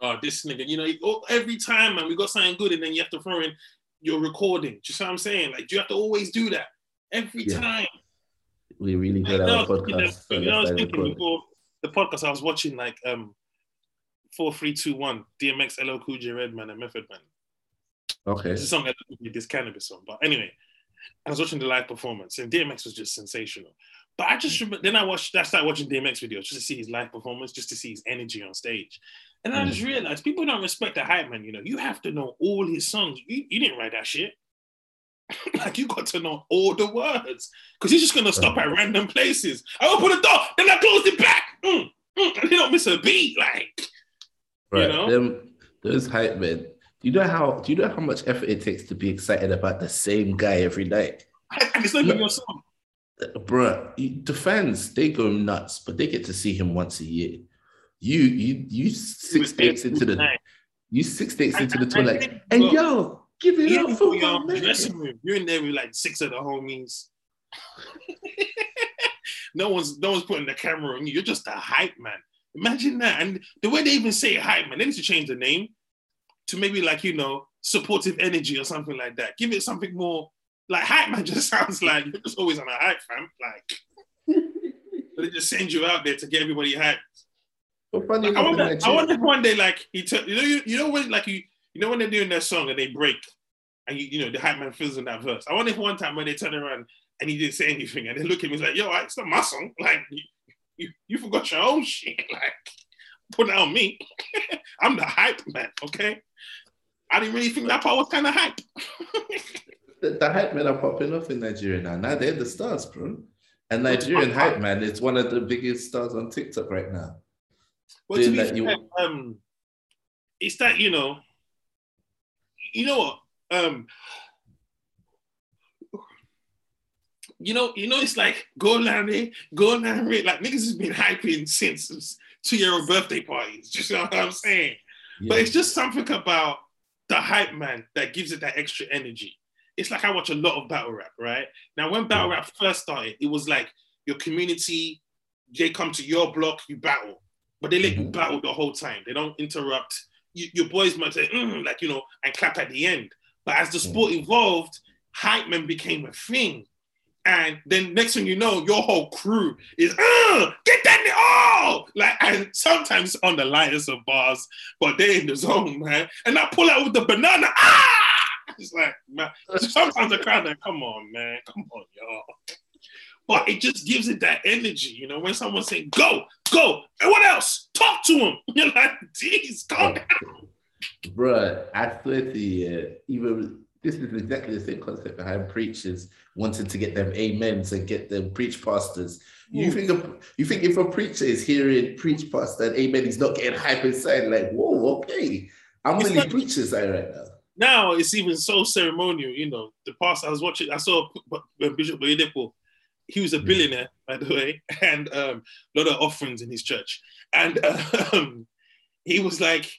oh, this nigga, you know, oh, every time, man, we got something good, and then you have to throw in your recording. you Just what I'm saying? Like, you have to always do that every yeah. time. We really did our podcast. You know, I was thinking before the podcast I was watching, like, um, four, three, two, one, DMX, LL Cool J, Redman, and Method Man. Okay. This is something that this cannabis song, but anyway, I was watching the live performance, and DMX was just sensational. But I just remember, then I watched, I started watching DMX videos just to see his live performance, just to see his energy on stage. And I just mm. realized people don't respect the hype man. You know, you have to know all his songs. You, you didn't write that shit. like you got to know all the words because he's just gonna stop at random places. I open the door, then I close it back. Mm, mm, and he don't miss a beat. Like, right. you know, Them, those hype men. Do you know how? Do you know how much effort it takes to be excited about the same guy every night? And it's not even your song bruh, the fans they go nuts, but they get to see him once a year. You you you six dates into the you six dates into the tour and yo, give it up for your dressing room. You're in there with like six of the homies. no one's no one's putting the camera on you. You're just a hype man. Imagine that. And the way they even say hype man, they need to change the name to maybe like you know supportive energy or something like that. Give it something more like hype man just sounds like you're just always on a hype, fam. Like they just send you out there to get everybody hyped. Like, I, wonder, I wonder if one day, like he, t- you know, you, you know when, like you, you know when they're doing their song and they break, and you, you know the hype man fills in that verse. I wonder if one time when they turn around and he didn't say anything, and they look at me like, "Yo, it's not my song. Like you, you, you forgot your own shit. Like put it on me. I'm the hype man. Okay, I didn't really think that part was kind of hype." the, the hype men are popping off in Nigeria now. Now they're the stars, bro. And Nigerian hype man is one of the biggest stars on TikTok right now. Well, to be fair, you... um, it's that you know, you know what, um, you know, you know, it's like go Larry, go Larry. Like niggas has been hyping since two year old birthday parties. Just you know what I'm saying. Yeah. But it's just something about the hype man that gives it that extra energy it's like I watch a lot of battle rap, right? Now, when battle rap first started, it was like your community, they come to your block, you battle, but they let mm-hmm. you battle the whole time. They don't interrupt. You, your boys might say, mm, like, you know, and clap at the end. But as the sport mm-hmm. evolved, hype men became a thing. And then next thing you know, your whole crew is, uh, get that all. Like, and sometimes on the lightest of bars, but they're in the zone, man. And I pull out with the banana, ah! It's like, man, sometimes the crowd like, come on, man, come on, y'all. But it just gives it that energy, you know, when someone's saying, go, go, and what else? Talk to him. You're like, geez, calm down. Bruh, I swear to you, even this is exactly the same concept behind preachers wanting to get them amens and get them preach pastors. You think a, you think if a preacher is hearing preach pastor and amen, he's not getting hype inside, like, whoa, okay. I'm really like, preaching side right now now it's even so ceremonial. You know, the pastor I was watching, I saw Bishop Oyedepo. He was a mm. billionaire, by the way, and um, a lot of offerings in his church. And um, he was like,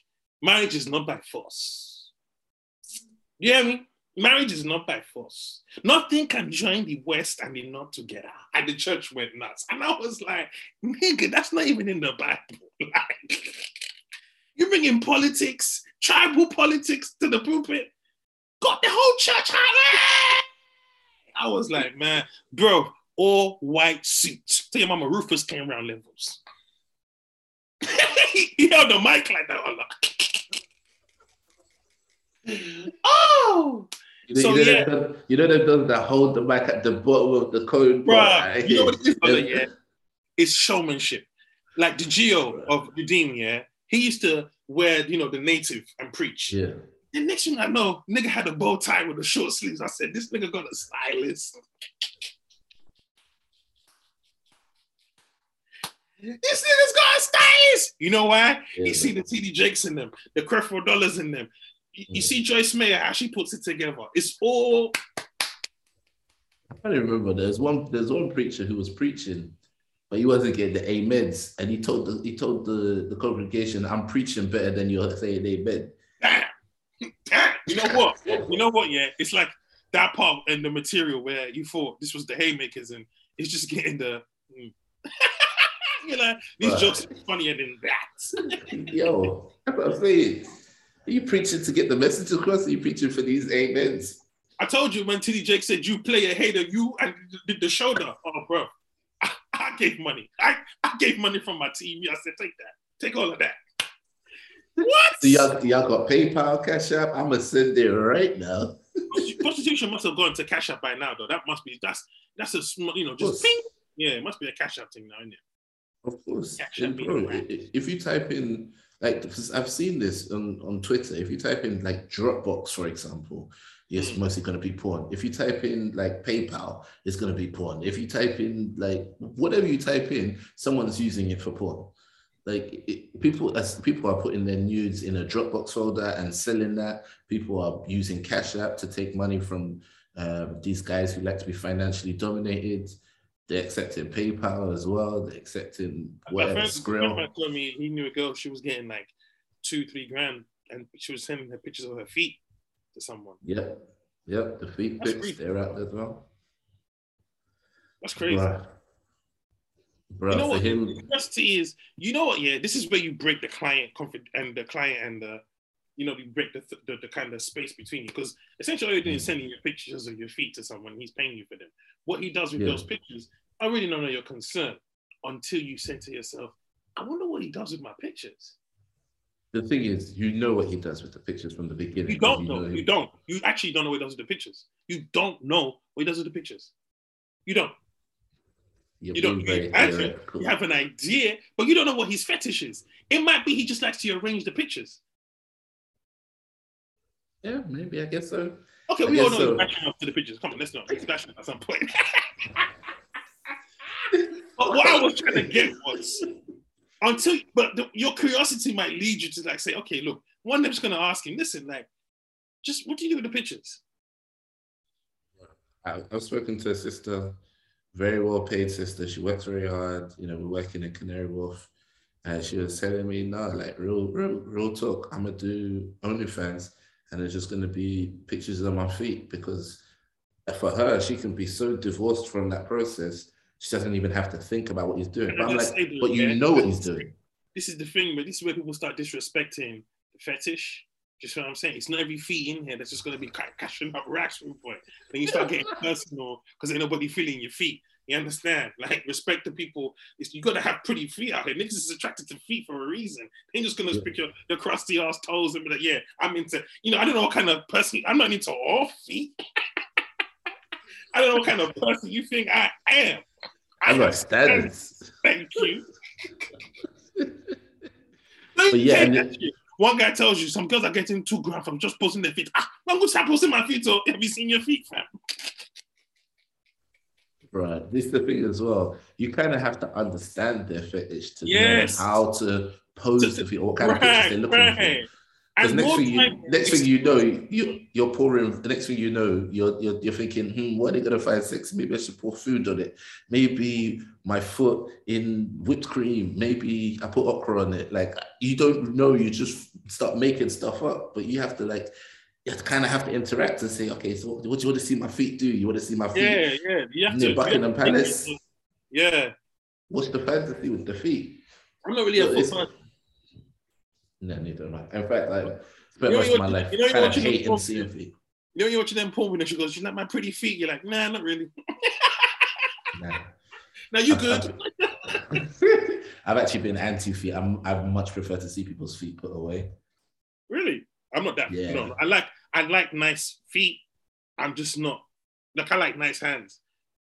"Marriage is not by force." You hear me? Marriage is not by force. Nothing can join the West and the North together. And the church went nuts. And I was like, nigga, that's not even in the Bible. Like, you bring in politics, tribal politics to the pulpit. Got the whole church high. I was like, man, bro, all white suits. Tell your mama Rufus came around levels. he held the mic like that. oh, you know, so, you know, yeah. you know they've done that hold the mic at the bottom of the code. Bro, you know what it is, brother, yeah? It's showmanship. Like the Geo of Redeem, yeah? He used to wear, you know, the native and preach. Yeah. The next thing I know, nigga had a bow tie with the short sleeves. I said, this nigga got a stylist. This nigga's got a stylist. You know why? Yeah. You see the TD Jakes in them, the Creflo Dollars in them. You, you see Joyce Meyer, how she puts it together. It's all. I can't remember. There's one. There's one preacher who was preaching but he wasn't getting the amens. And he told the he told the, the congregation, I'm preaching better than you're saying amen. Damn. Damn. You know what? You know what? Yeah, it's like that part and the material where you thought this was the haymakers, and it's just getting the. Mm. you know, these right. jokes are funnier than that. Yo, that's what I'm saying. Are you preaching to get the message across? Are you preaching for these amens? I told you when TD Jake said you play a hater, you and did the shoulder. Oh, bro, I, I, gave money. I, I gave money from my team. I said, take that. Take all of that. What? So y'all, y'all got PayPal, Cash App? I'm gonna send it right now. Prostitution must have gone to Cash App by now, though. That must be that's that's a small, you know, just ping. Yeah, it must be a Cash App thing now, isn't it? Of course. bro, if you type in like I've seen this on, on Twitter, if you type in like Dropbox, for example, it's mm. mostly going to be porn. If you type in like PayPal, it's going to be porn. If you type in like whatever you type in, someone's using it for porn. Like it, people, as people are putting their nudes in a Dropbox folder and selling that. People are using Cash App to take money from um, these guys who like to be financially dominated. They're accepting PayPal as well. They're accepting whatever. Skrill. My told me he knew a girl. She was getting like two, three grand, and she was sending her pictures of her feet to someone. Yep, yep. The feet That's pics, they're out there as well. That's crazy. Right. Bro, you know what? Him... The best is, you know what? Yeah, this is where you break the client confid and the client and the, you know, you break the, the, the kind of space between you because essentially all you're doing is mm. sending your pictures of your feet to someone. He's paying you for them. What he does with yeah. those pictures, I really don't know your concern until you say to yourself, I wonder what he does with my pictures. The thing is, you know what he does with the pictures from the beginning. You don't you know. know you don't. You actually don't know what he does with the pictures. You don't know what he does with the pictures. You don't. You're you don't. You, you have an idea, but you don't know what his fetish is. It might be he just likes to arrange the pictures. Yeah, maybe I guess so. Okay, I we all know so. bashing up to the pictures. Come on, let's not. He's bashing at some point. but what I was trying to get was until, but the, your curiosity might lead you to like say, okay, look, one day I'm just gonna ask him, listen, like, just what do you do with the pictures? I, I've spoken to a sister, very well paid sister. She works very hard. You know, we're working in Canary Wharf. And she was telling me, no, like real, real, real talk. I'm gonna do OnlyFans, and it's just gonna be pictures of my feet because for her, she can be so divorced from that process she doesn't even have to think about what he's doing. But I'm like, but you know what he's doing. This is the thing, but this is where people start disrespecting the fetish. Just what I'm saying. It's not every feet in here that's just gonna be cashing up racks from point. Then you start getting personal because ain't nobody feeling your feet. You understand? Like respect the people. It's, you gotta have pretty feet out here. Niggas is attracted to feet for a reason. They ain't just gonna yeah. pick your, your crusty ass toes and be like, yeah, I'm into. You know, I don't know what kind of person. I'm not into all feet. I don't know what kind of person you think I am. I got standards. Thank you. but yeah, then, one guy tells you some girls are getting two grand from just posting their feet. Ah, to start posting my feet. So have you seen your feet, fam? Right. This is the thing as well. You kind of have to understand their fetish to yes. know how to pose the feet, what kind right, of pictures they're looking right. for. Because next thing you, next thing you know, you you're pouring. The next thing you know, you're you're, you're thinking, hmm, what are they gonna find sexy? Maybe I should pour food on it. Maybe my foot in whipped cream. Maybe I put okra on it. Like you don't know, you just start making stuff up. But you have to like, you have to kind of have to interact and say, okay, so what do you want to see my feet do? You want to see my feet? Yeah, yeah. You have to, Buckingham Palace. Yeah. What's the fantasy with the feet? I'm not really a foot no, neither am I. In fact, I spent you most of my life you know, kind of hating seeing feet. You know, you watching them porn and she goes, "You like my pretty feet?" You're like, "Nah, not really." nah. Now you good. I've, actually been anti feet. I'm I much prefer to see people's feet put away. Really, I'm not that. Yeah. No, I like I like nice feet. I'm just not like I like nice hands,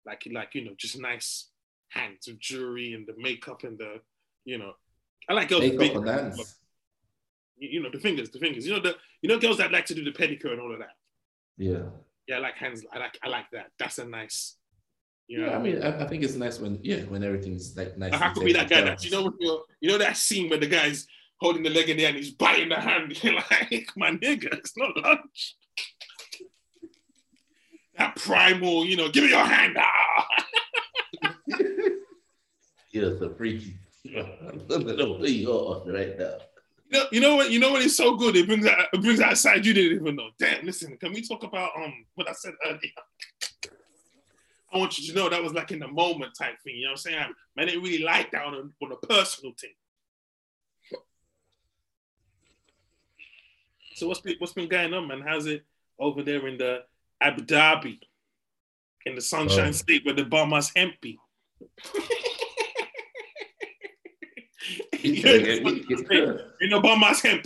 like like you know just nice hands with jewelry and the makeup and the you know I like girls makeup with big hands you know, the fingers, the fingers. You know, the you know girls that like to do the pedicure and all of that. Yeah. Yeah, I like hands. I like I like that. That's a nice. You know? Yeah, I mean, I, I, think it's nice when yeah, when everything's like nice. I have to be that guy that you know you know that scene where the guy's holding the leg in the and he's biting the hand. You're like, my nigga, it's not lunch. that primal, you know, give me your hand. Ah. You're the freaky. I don't know where you are right now. You know, you know what? You know what is so good? It brings out, it brings out side you didn't even know. Damn, listen, can we talk about um what I said earlier? I want you to know that was like in the moment type thing. You know what I'm saying? I, man, didn't really like that on a, on a personal thing. So what's been, what's been going on, man? How's it over there in the Abu Dhabi, in the Sunshine Oh. State where the Bahamas hempy? in the Bahamas hemp.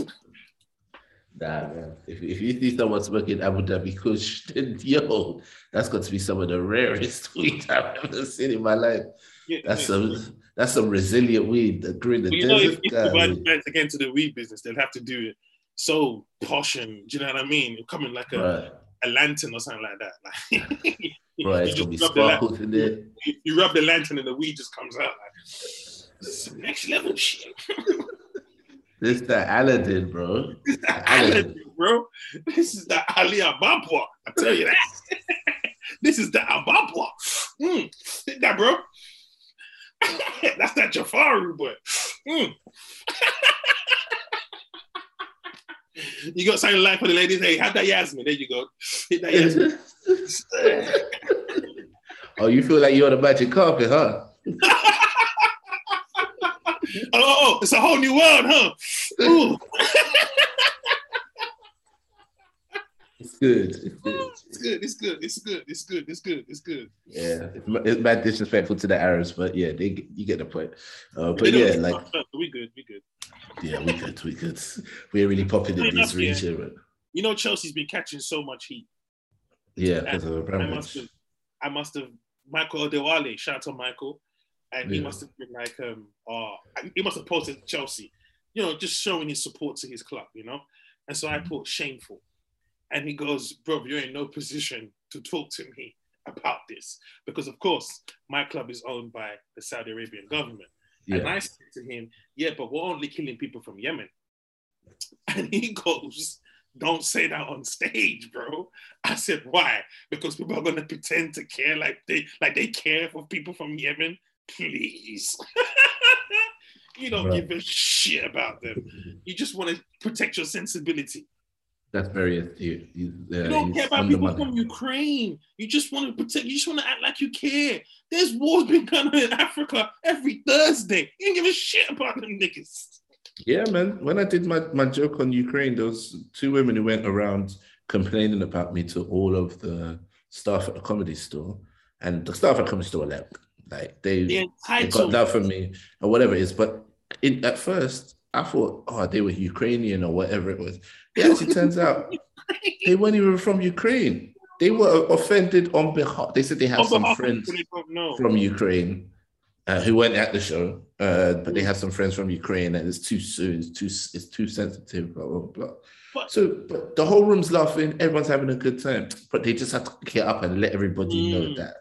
Nah, man. If, if you see someone smoking Abu Dhabi Kush, then yo, that's got to be some of the rarest weed I've ever seen in my life. Yeah, That's yeah. some that's some resilient weed that grew in the But you know, if, desert. if guy. Dubai tries to get into the weed business, they'll have to do it so posh and do you know what I mean? It'll come in like a, Right, a lantern or something like that. Like, you, right. you It's gonna be just rub the lan- in there. you- you rub the lantern and the weed just comes out. Like, this is some next level shit. This the Aladdin, bro. This is the Aladdin. Aladdin, bro. This is the Ali Ababwa. I tell you that. this is the Ababwa. Mm, that, bro. That's that Jafaru, but mm. You got something like for the ladies. Hey, have that Yasmin. There you go. Hit that Yasmin. oh, you feel like you're on a magic carpet, huh? Oh, oh, oh, it's a whole new world, huh? It's good. It's good. It's good. It's good. It's good. It's good. It's good. It's good. Yeah, it's, ma- mad disrespectful to the Arabs, but yeah, they you get the point. Uh, but yeah, like we good. We good. yeah, we good. We good. we're really popping in this yeah. region. but- You know, Chelsea's been catching so much heat. Yeah, because of I Abramovich. must have, I must have, Michael Odewale, shout out to Michael, and he must have been like, um, uh, he must have posted Chelsea, you know, just showing his support to his club, you know. And so I put shameful, and he goes, bro, you're in no position to talk to me about this because, of course, my club is owned by the Saudi Arabian government. And I said to him, yeah, but we're only killing people from Yemen. And he goes, don't say that on stage, bro. I said, why? Because people are gonna pretend to care like they like they care for people from Yemen. Please. you don't Right. give a shit about them. You just want to protect your sensibility. That's very astute. He's, uh, You don't care about people money. from Ukraine. You just want to protect. You just want to act like you care. There's wars being going on in Africa every Thursday. You don't give a shit about them niggas. Yeah, man. When I did my, my joke on Ukraine, there was two women who went around complaining about me to all of the staff at the comedy store, and the staff at the comedy store were like, like they, They're got entitled. that from me or whatever it is. But in, at first, I thought, oh, they were Ukrainian or whatever it was. It turns out they weren't even from Ukraine. They were offended on behalf. They said they have On some friends people they don't know. from Ukraine uh, who weren't at the show, uh, but they have some friends from Ukraine, and it's too soon, it's too it's too sensitive, blah blah blah. But- so, but the whole room's laughing, everyone's having a good time, but they just have to get up and let everybody know Mm. that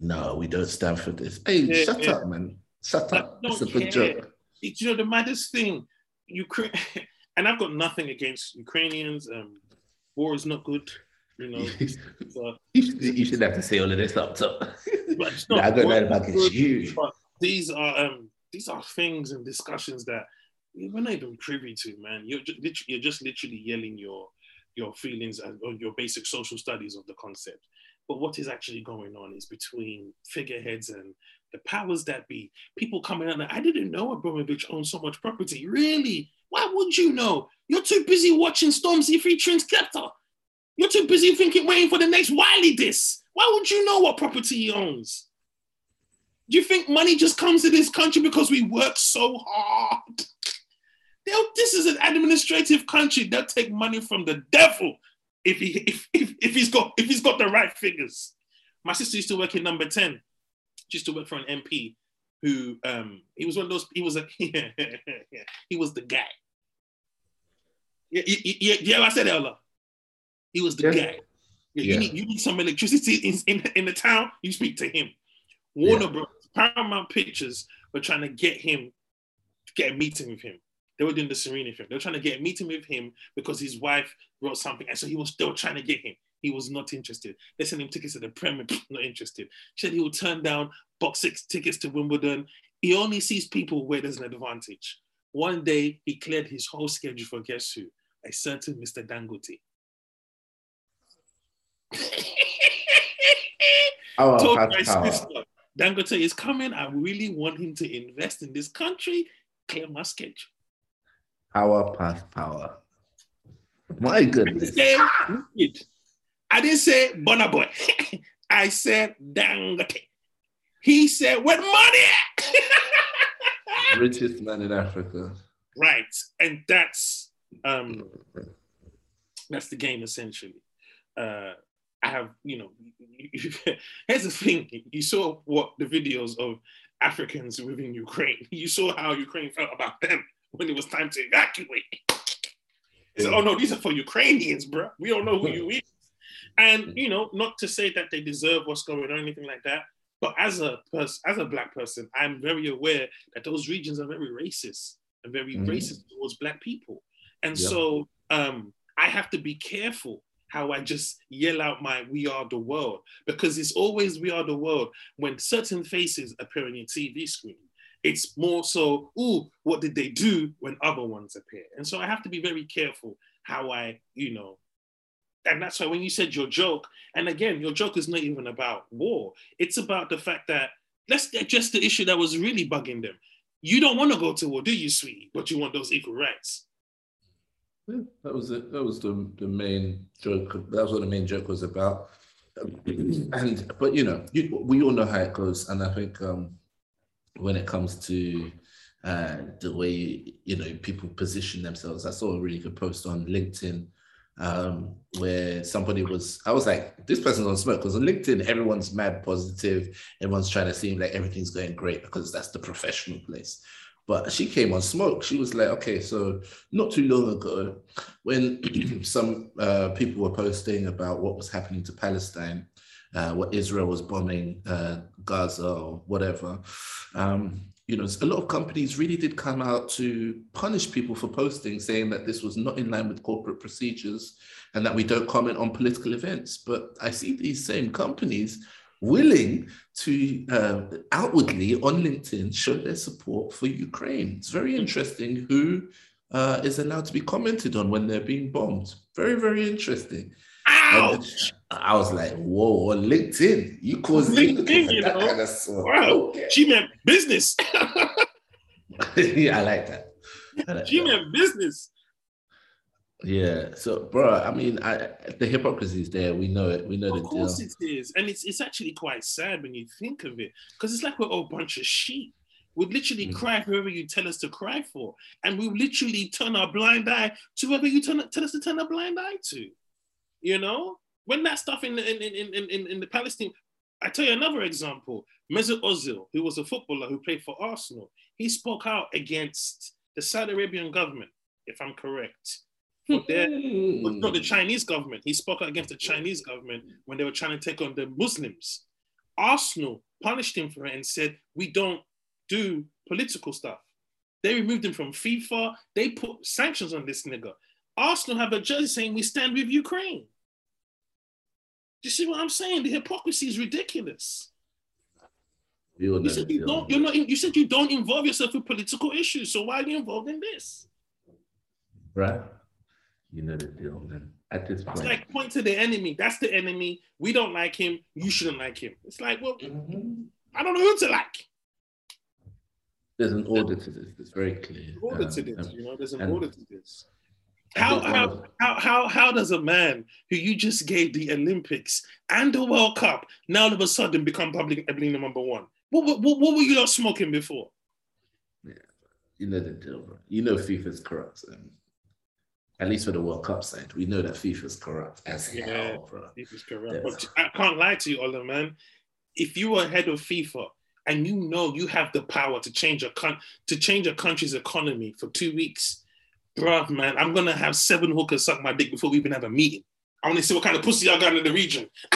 no, we don't stand for this. Hey, Yeah, shut yeah. up, man, shut up. It's a care. joke. It's, you know the maddest thing, Ukraine, and I've got nothing against Ukrainians. Um, war is not good, you know. So, you, should, you should have to say all of this up top. but it's not I got that is back. Good, huge. But these are um these are things and discussions that we're not even privy to, man. You're just, you're just literally yelling your your feelings and or your basic social studies of the concept. But what is actually going on is between figureheads and the powers that be. People coming out. and, I didn't know Abramovich owned so much property. Really? Why would you know? You're too busy watching Stormzy featuring Skepta. You're too busy thinking, waiting for the next Wiley diss. Why would you know what property he owns? Do you think money just comes to this country because we work so hard? They'll, this is an administrative country. They'll take money from the devil if he if, if, if he's got if he's got the right figures. My sister used to work in number 10. She used to work for an MP who um he was one of those he was a he was the guy. Yeah, yeah, yeah, yeah I said Ella. He was the Yeah. guy. Yeah, Yeah. You need you need some electricity in, in, in the town, you speak to him. Warner. Bros. Paramount Pictures were trying to get him, get a meeting with him. They were doing the Serena film. They were trying to get a meeting with him because his wife wrote something, and so he was. They were trying to get him. He was not interested. They sent him tickets to the Premier, not interested. She said he would turn down box six tickets to Wimbledon. He only sees people where there's an advantage. One day he cleared his whole schedule for guess who? A certain Mr. Dangote. Our oh, told my sister, Dangote is coming. I really want him to invest in this country. Clear my schedule. Power past power. My goodness. I didn't say Burna Boy. I said Dangote. He said, "With money." Richest man in Africa. Right, and that's um, that's the game essentially. Uh, I have, you know, here's the thing. You saw what the videos of Africans within Ukraine. You saw how Ukraine felt about them when it was time to evacuate. Yeah. oh no, these are for Ukrainians, bro. We don't know who you is. And you know, not to say that they deserve what's going on, or anything like that. But as a person, as a black person, I'm very aware that those regions are very racist and very mm-hmm. racist towards black people. And so um, I have to be careful how I just yell out my "We are the world" because it's always "We are the world" when certain faces appear on your TV screen. It's more so, "Ooh, what did they do?" when other ones appear, and so I have to be very careful how I, you know, and that's why when you said your joke, and again, your joke is not even about war. It's about the fact that let's address the issue that was really bugging them. You don't want to go to war, do you, sweetie? But you want those equal rights. Yeah, that was it. That was the, the main joke. That was what the main joke was about. And but you know, you, we all know how it goes, and I think um, when it comes to uh, the way you know people position themselves, I saw a really good post on LinkedIn um, where somebody was, I was like, this person's on smoke because on LinkedIn, everyone's mad positive. Everyone's trying to seem like everything's going great because that's the professional place. But she came on smoke. She was like, okay, so not too long ago, when some uh, people were posting about what was happening to Palestine, uh, what Israel was bombing uh, Gaza or whatever, um, you know, a lot of companies really did come out to punish people for posting, saying that this was not in line with corporate procedures and that we don't comment on political events. But I see these same companies willing to uh, outwardly on LinkedIn show their support for Ukraine. It's very interesting who uh, is allowed to be commented on when they're being bombed. Very, very interesting. Ouch! I was like, whoa, on LinkedIn, you cause LinkedIn, you know? Kind of wow, okay. she meant business. yeah, I like that. I like she that. meant business. Yeah. So, bro, I mean, I, the hypocrisy is there. We know it. We know of the deal. Of course, it is, and it's it's actually quite sad when you think of it, because it's like we're all a bunch of sheep. We'd literally mm. cry for whoever you tell us to cry for, and we literally turn our blind eye to whoever you turn, tell us to turn a blind eye to. You know, when that stuff in in in in, in, in the Palestine, I tell you another example. Mesut Ozil, who was a footballer who played for Arsenal, he spoke out against the Saudi Arabian government, if I'm correct. For their, hmm. not the Chinese government. He spoke out against the Chinese government when they were trying to take on the Muslims. Arsenal punished him for it and said, "We don't do political stuff." They removed him from FIFA. They put sanctions on this nigga. Arsenal have a jersey saying we stand with Ukraine. Do you see what I'm saying? The hypocrisy is ridiculous. You, you said you don't. You're not. You said you don't involve yourself in political issues. So why are you involved in this? Right. You know the deal, man. At this point, it's like point to the enemy. That's the enemy. We don't like him. You shouldn't like him. It's like, well, mm-hmm. I don't know who to like. There's an order to this. It's very clear. Order um, to this. Um, you know, there's an and, order to this. How, how, how, how, how does a man who you just gave the Olympics and the World Cup now all of a sudden become public enemy number one? What, what, what, were you not smoking before? Yeah, you know the deal, bro. You know FIFA's corrupt. Um, at least for the World Cup side, we know that FIFA's corrupt as yeah, hell, bro. FIFA's corrupt. But I can't lie to you, Ola, man. If you were head of FIFA and you know you have the power to change a con- to change a country's economy for two weeks, bruv, man, I'm gonna have seven hookers suck my dick before we even have a meeting. I want to see what kind of pussy y'all got in the region.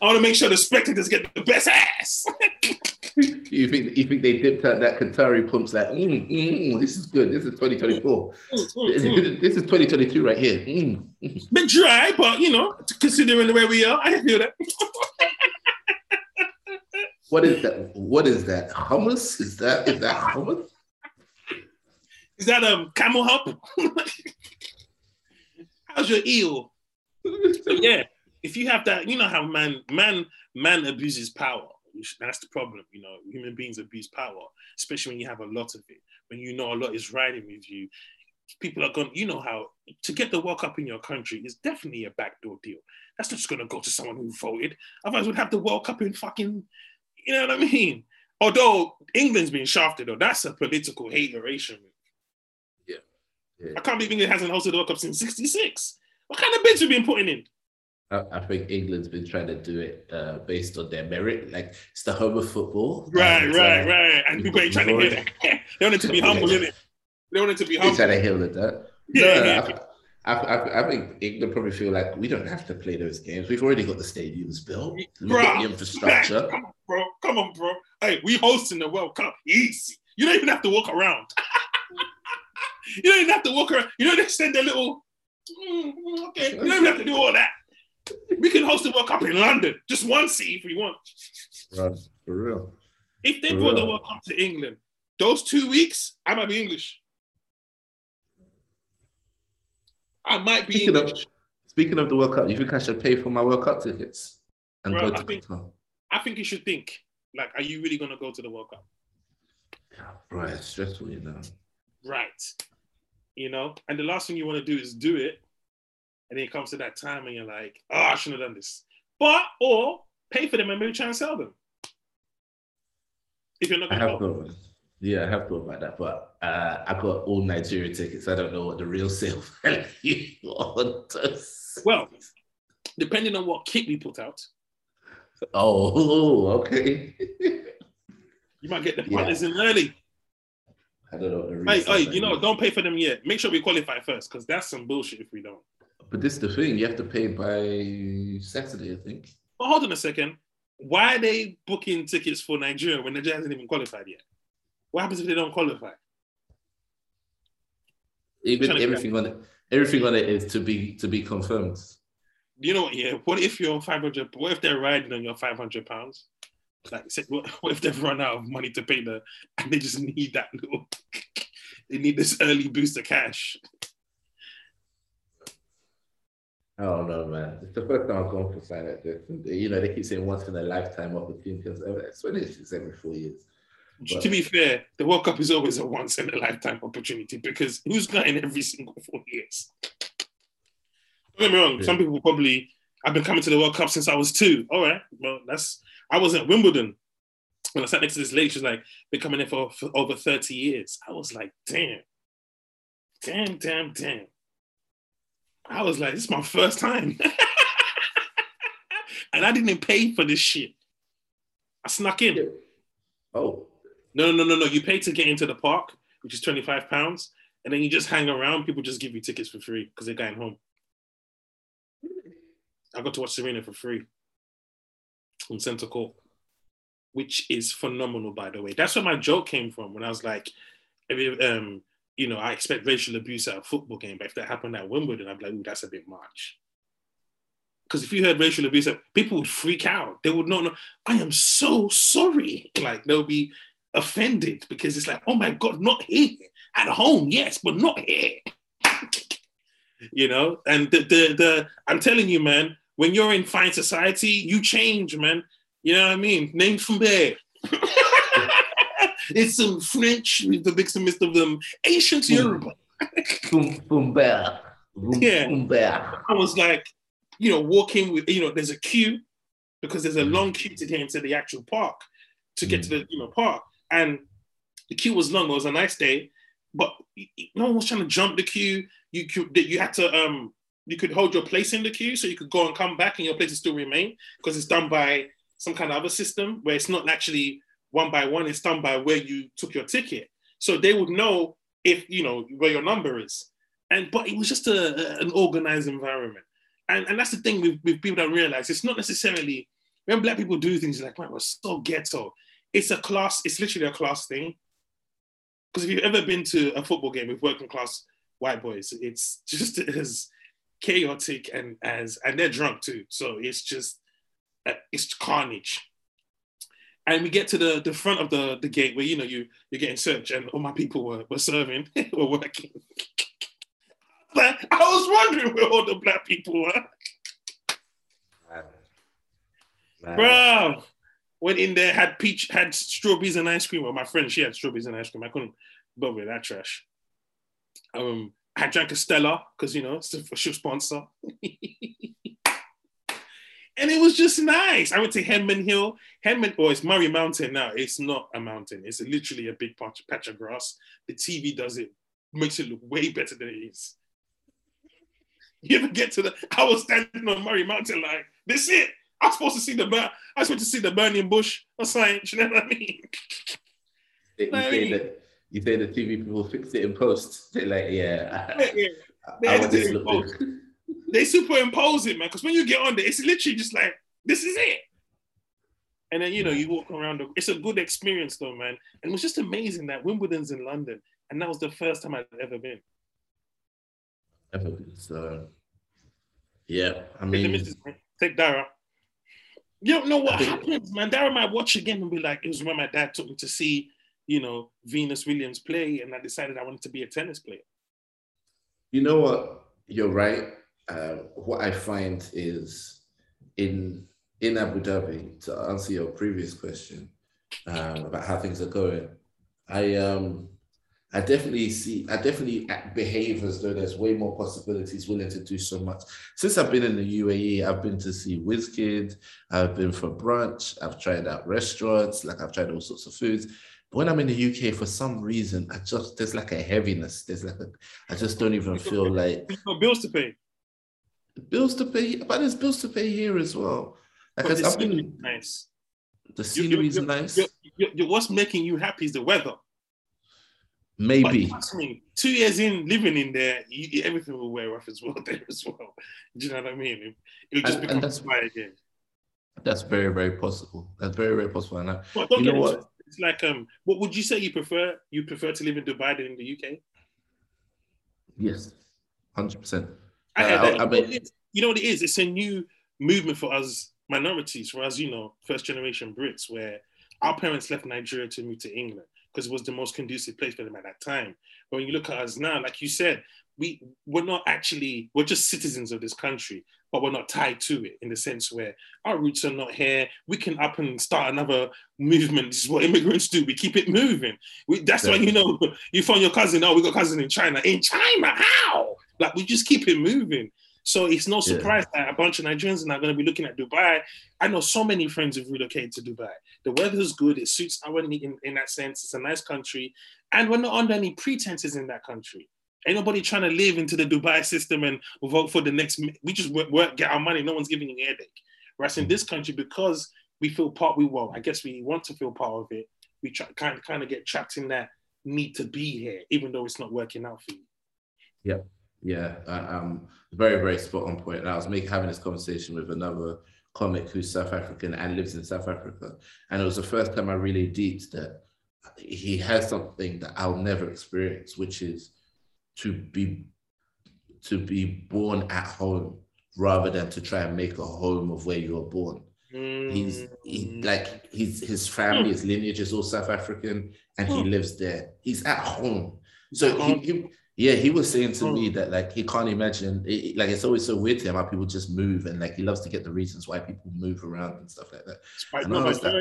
I want to make sure the spectators get the best ass. you think you think they dipped out that Qatari pumps like, mm, mm, this is good. This is 2024. Mm, mm, mm. this is 2022 right here. Mm. Bit dry, but you know, considering the way we are, I can feel that. what is that? What is that? Hummus? Is that is that hummus? Is that a camel hump? How's your eel? Yeah, if you have that, you know how man man man abuses power. that's the problem. You know, human beings abuse power, especially when you have a lot of it. When you know a lot is riding with you, people are going. You know how to get the World Cup in your country is definitely a backdoor deal. That's not just going to go to someone who voted. Otherwise, we'd have the World Cup in fucking. You know what I mean? Although England's been shafted, though, that's a political hateration. Yeah. I can't believe England hasn't hosted the World Cup since '66. What kind of bids have been putting in? I, think England's been trying to do it uh, based on their merit. Like it's the home of football. Right, and, right, uh, right. And people ain't trying to hear that. they want it to be humble, yeah. it? They want it to be humble. They're trying to heal it, that. Yeah, no, yeah. I, I, I, think England probably feel like we don't have to play those games. We've already got the stadiums built. We've bro, got the infrastructure. come on, bro. Come on, bro. Hey, we hosting the World Cup. Easy. You don't even have to walk around. you don't even have to walk around. You don't extend a little. Mm, okay. You don't even have to do all that. We can host the World Cup in London, just one city if we want. Right, for real. If they for brought real. the World Cup to England, those two weeks, I might be English. I might be speaking English. Of, speaking of the World Cup, you think I should pay for my World Cup tickets and Bro, go to I think, Qatar? I think you should think like, are you really going to go to the World Cup? It's stressful, you know. Right. You know, and the last thing you want to do is do it and then it comes to that time and you're like, oh, I shouldn't have done this. But, or pay for them and maybe try and sell them. If you're not going to thought, Yeah, I have thought about that, but uh, I got all Nigeria tickets. I don't know what the real sale value Well, depending on what kit we put out. Oh, okay. you might get the partners yeah. in early. I don't know. Hey, hey, you know, don't pay for them yet. Make sure we qualify first, because that's some bullshit if we don't. But this is the thing, you have to pay by Saturday, I think. But hold on a second. Why are they booking tickets for Nigeria when Nigeria hasn't even qualified yet? What happens if they don't qualify? Even everything on it, everything on it is to be to be confirmed. You know what? Yeah. What if you're on five hundred? What if they're riding on your five hundred pounds? Like, what, what if they've run out of money to pay the, and they just need that little, they need this early boost of cash. I don't know, man. It's the first time I've gone for sign like this. You know, they keep saying once in a lifetime opportunity. It's when it's every four years. But, to be fair, the World Cup is always a once in a lifetime opportunity because who's got in every single four years? Don't get me wrong. Yeah. Some people probably I've been coming to the World Cup since I was two. All right, well that's I was at Wimbledon when I sat next to this lady. She's like been coming in for, for over thirty years. I was like, damn, damn, damn, damn. I was like, this is my first time. and I didn't pay for this shit. I snuck in. Oh. No, no, no, no. You pay to get into the park, which is 25 pounds. And then you just hang around. People just give you tickets for free because they're going home. I got to watch Serena for free on Center Court, which is phenomenal, by the way. That's where my joke came from when I was like, um, you know, I expect racial abuse at a football game, but if that happened at Wimbledon, I'd be like, ooh, that's a bit much. Because if you heard racial abuse, people would freak out. They would not know, I am so sorry. Like they'll be offended because it's like, oh my God, not here. At home, yes, but not here. you know, and the, the the I'm telling you, man, when you're in fine society, you change, man. You know what I mean? Name from there. it's some French the mix and mist of them ancient Europe. Boom, yeah. I was like, you know, walking with, you know, there's a queue because there's a mm. long queue to get into the actual park to get mm. to the, you know, park. And the queue was long. It was a nice day, but no one was trying to jump the queue. You you had to, um, you could hold your place in the queue so you could go and come back and your place would still remain because it's done by some kind of other system where it's not actually one by one. It's done by where you took your ticket. So they would know if, you know, where your number is. And, but it was just a, an organized environment. And, and that's the thing with, with people don't realize. It's not necessarily, when black people do things like, man, we're so ghetto. It's a class, it's literally a class thing. Because if you've ever been to a football game with working class white boys, it's just as chaotic and as, and they're drunk too. So it's just, uh, it's carnage and we get to the, the front of the, the gate where you know you you're getting searched and all my people were, were serving were working but i was wondering where all the black people were bro went in there, had peach, had strawberries and ice cream. Well, my friend, she had strawberries and ice cream. I couldn't bother with that trash. Um, I drank a Stella because you know it's a shoe sponsor. and it was just nice. I went to Henman Hill. Henman, or oh, it's Murray Mountain now. It's not a mountain. It's literally a big patch, patch of grass. The TV does it, makes it look way better than it is. You ever get to the? I was standing on Murray Mountain like this. It. I was supposed to see the. I was supposed to see the burning bush or something. You know what I mean? You, say that you say the TV people fix it in post. They're like, yeah, yeah. They, I, I they superimpose it, man. Because when you get on there, it's literally just like this is it. And then you know you walk around. The, it's a good experience though, man. And it was just amazing that Wimbledon's in London, and that was the first time I'd ever been. Ever been? So, yeah, I mean, take Dara. You don't know what happens, man. Dara might watch again and be like, "It was when my dad took me to see, you know, Venus Williams play, and I decided I wanted to be a tennis player." You know what? You're right. Uh, what I find is in in Abu Dhabi, to answer your previous question um, about how things are going, I um I definitely see I definitely behave as though there's way more possibilities willing to do so much. Since I've been in the UAE, I've been to see WizKid, I've been for brunch, I've tried out restaurants, like I've tried all sorts of foods. But when I'm in the UK, for some reason, I just there's like a heaviness. There's like a I just don't even feel like bills to pay bills to pay, but there's bills to pay here as well. Because I've been nice. The scenery is nice. You're, you're, what's making you happy is the weather. Maybe. Me, two years in living in there, you, everything will wear off as well there as well. Do you know what I mean? It, will just and, become and fly again. That's very, very possible. That's very, very possible. And I, well, you know what? It's like, um, what would you say you prefer? You prefer to live in Dubai than in the UK? Yes, hundred percent. I, I, I mean, you know what it is? It's a new movement for us minorities, for us, you know, first generation Brits, where our parents left Nigeria to move to England because it was the most conducive place for them at that time. But when you look at us now, like you said, we we're not actually we're just citizens of this country, but we're not tied to it in the sense where our roots are not here. We can up and start another movement. This is what immigrants do. We keep it moving. We, that's why you know you found your cousin. Oh, we got cousin in China. In China, how? Like we just keep it moving. So it's no surprise yeah. that a bunch of Nigerians are now going to be looking at Dubai. I know so many friends who've relocated to Dubai. The weather is good. It suits our need in, in that sense. It's a nice country. And we're not under any pretenses in that country. Ain't nobody trying to live into the Dubai system and vote for the next. We just work, work get our money. No one's giving you headache. Whereas in this country, because we feel part, we well, I guess we want to feel part of it. We try, kind kind of get trapped in that need to be here, even though it's not working out for you. Yep. Yeah, um, very very spot on point. And I was making having this conversation with another comic who's South African and lives in South Africa, and it was the first time I really deeped that he has something that I'll never experience, which is to be to be born at home rather than to try and make a home of where you were born. Mm. He's he, like he's his family, his lineage is all South African, and he lives there. He's at home, so he, he yeah, he was saying to me that like he can't imagine, it, like it's always so weird to him how people just move, and like he loves to get the reasons why people move around and stuff like that. Was like,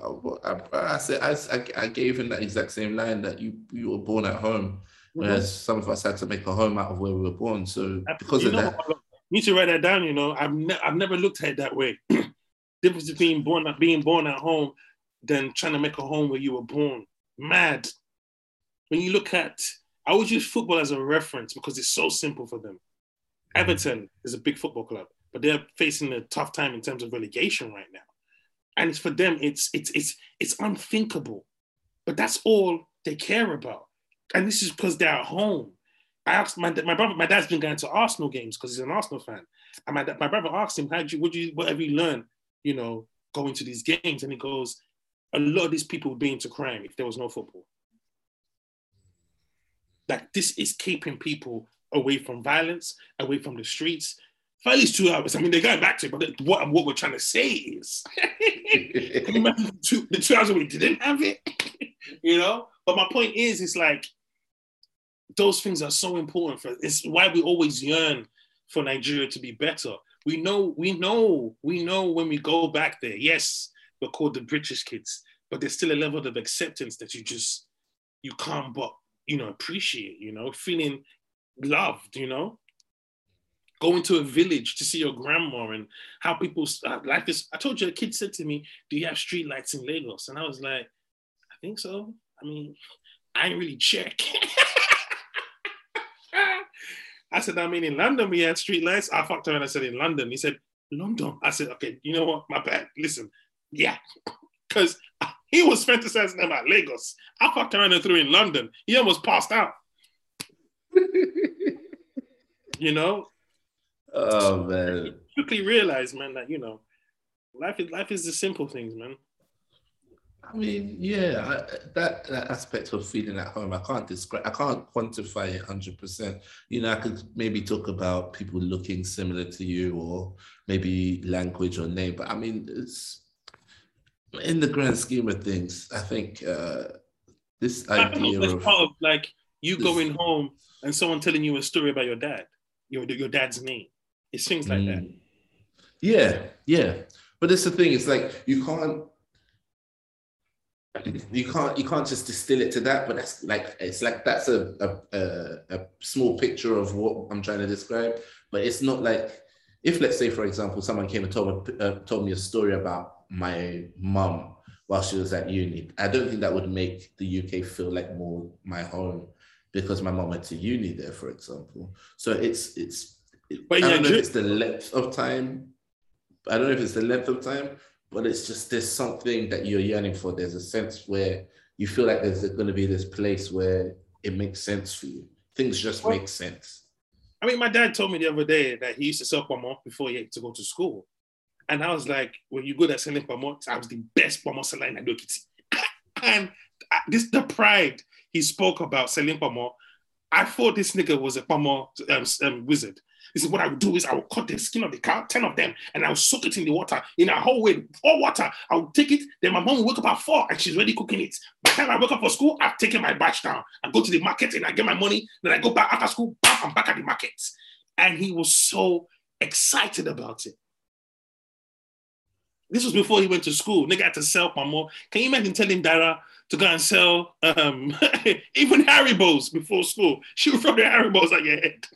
I, I, said I, I gave him that exact same line that you you were born at home, whereas mm-hmm. some of us had to make a home out of where we were born. So because you of that, you need to write that down. You know, I've ne- I've never looked at it that way. Difference between born being born at home than trying to make a home where you were born. Mad when you look at, I always use football as a reference because it's so simple for them. Mm-hmm. Everton is a big football club, but they're facing a tough time in terms of relegation right now. And for them, it's it's it's it's unthinkable. But that's all they care about. And this is because they're at home. I asked my, my brother, my dad's been going to Arsenal games because he's an Arsenal fan. And my, my brother asked him, How'd you, what, you, what have you learned, you know, going to these games? And he goes, a lot of these people would be into crime if there was no football that this is keeping people away from violence, away from the streets. For at least two hours. I mean, they're going back to it, but what, what we're trying to say is two, the two hours we didn't have it, you know? But my point is, it's like those things are so important for it's why we always yearn for Nigeria to be better. We know, we know, we know when we go back there. Yes, we're called the British kids, but there's still a level of acceptance that you just you can't but you know appreciate. You know, feeling loved. You know, going to a village to see your grandma and how people uh, life is. I told you a kid said to me, "Do you have street lights in Lagos?" And I was like, "I think so." I mean, I ain't really check. I said, I mean, in London we had street lights. I fucked around. And I said, in London. He said, London. I said, okay, you know what? My bad. Listen, yeah, because he was fantasizing about Lagos. I fucked around and threw in London. He almost passed out. you know, Oh man. quickly realize, man, that you know, life is life is the simple things, man. I mean, yeah, I, that that aspect of feeling at home, I can't describe, I can't quantify it hundred percent. You know, I could maybe talk about people looking similar to you, or maybe language or name, but I mean, it's in the grand scheme of things. I think uh, this idea It's of part of like you this- going home and someone telling you a story about your dad, your your dad's name. It's things like that. Mm. Yeah, yeah. But it's the thing, it's like you can't you can't you can't just distill it to that, but that's like it's like that's a a, a, a small picture of what I'm trying to describe. But it's not like if let's say for example someone came and told me uh, told me a story about my mum while she was at uni. I don't think that would make the UK feel like more my home because my mum went to uni there, for example. So it's it's But I don't know if it's the length of time. I don't know if it's the length of time, but it's just there's something that you're yearning for. There's a sense where you feel like there's going to be this place where it makes sense for you. Things just Well- make sense. I mean, my dad told me the other day that he used to sell pomo before he had to go to school. And I was like, when you go at selling pomo, I was the best pomo seller in Adokiti. and uh, this the pride he spoke about selling pomo. I thought this nigga was a pomo um, um, wizard. This is what I would do is I would cut the skin of the cow, 10 of them, and I would soak it in the water in a whole way, all water. I would take it, then my mom would wake up at four and she's already cooking it. By the time I wake up for school, I've taken my batch down. I go to the market and I get my money. Then I go back after school, bam, I'm back at the market. And he was so excited about it. This was before he went to school. Nigga had to sell Pamo. Can you imagine telling Dara to go and sell um, even Haribo's before school? She would throw the Haribo's at your head.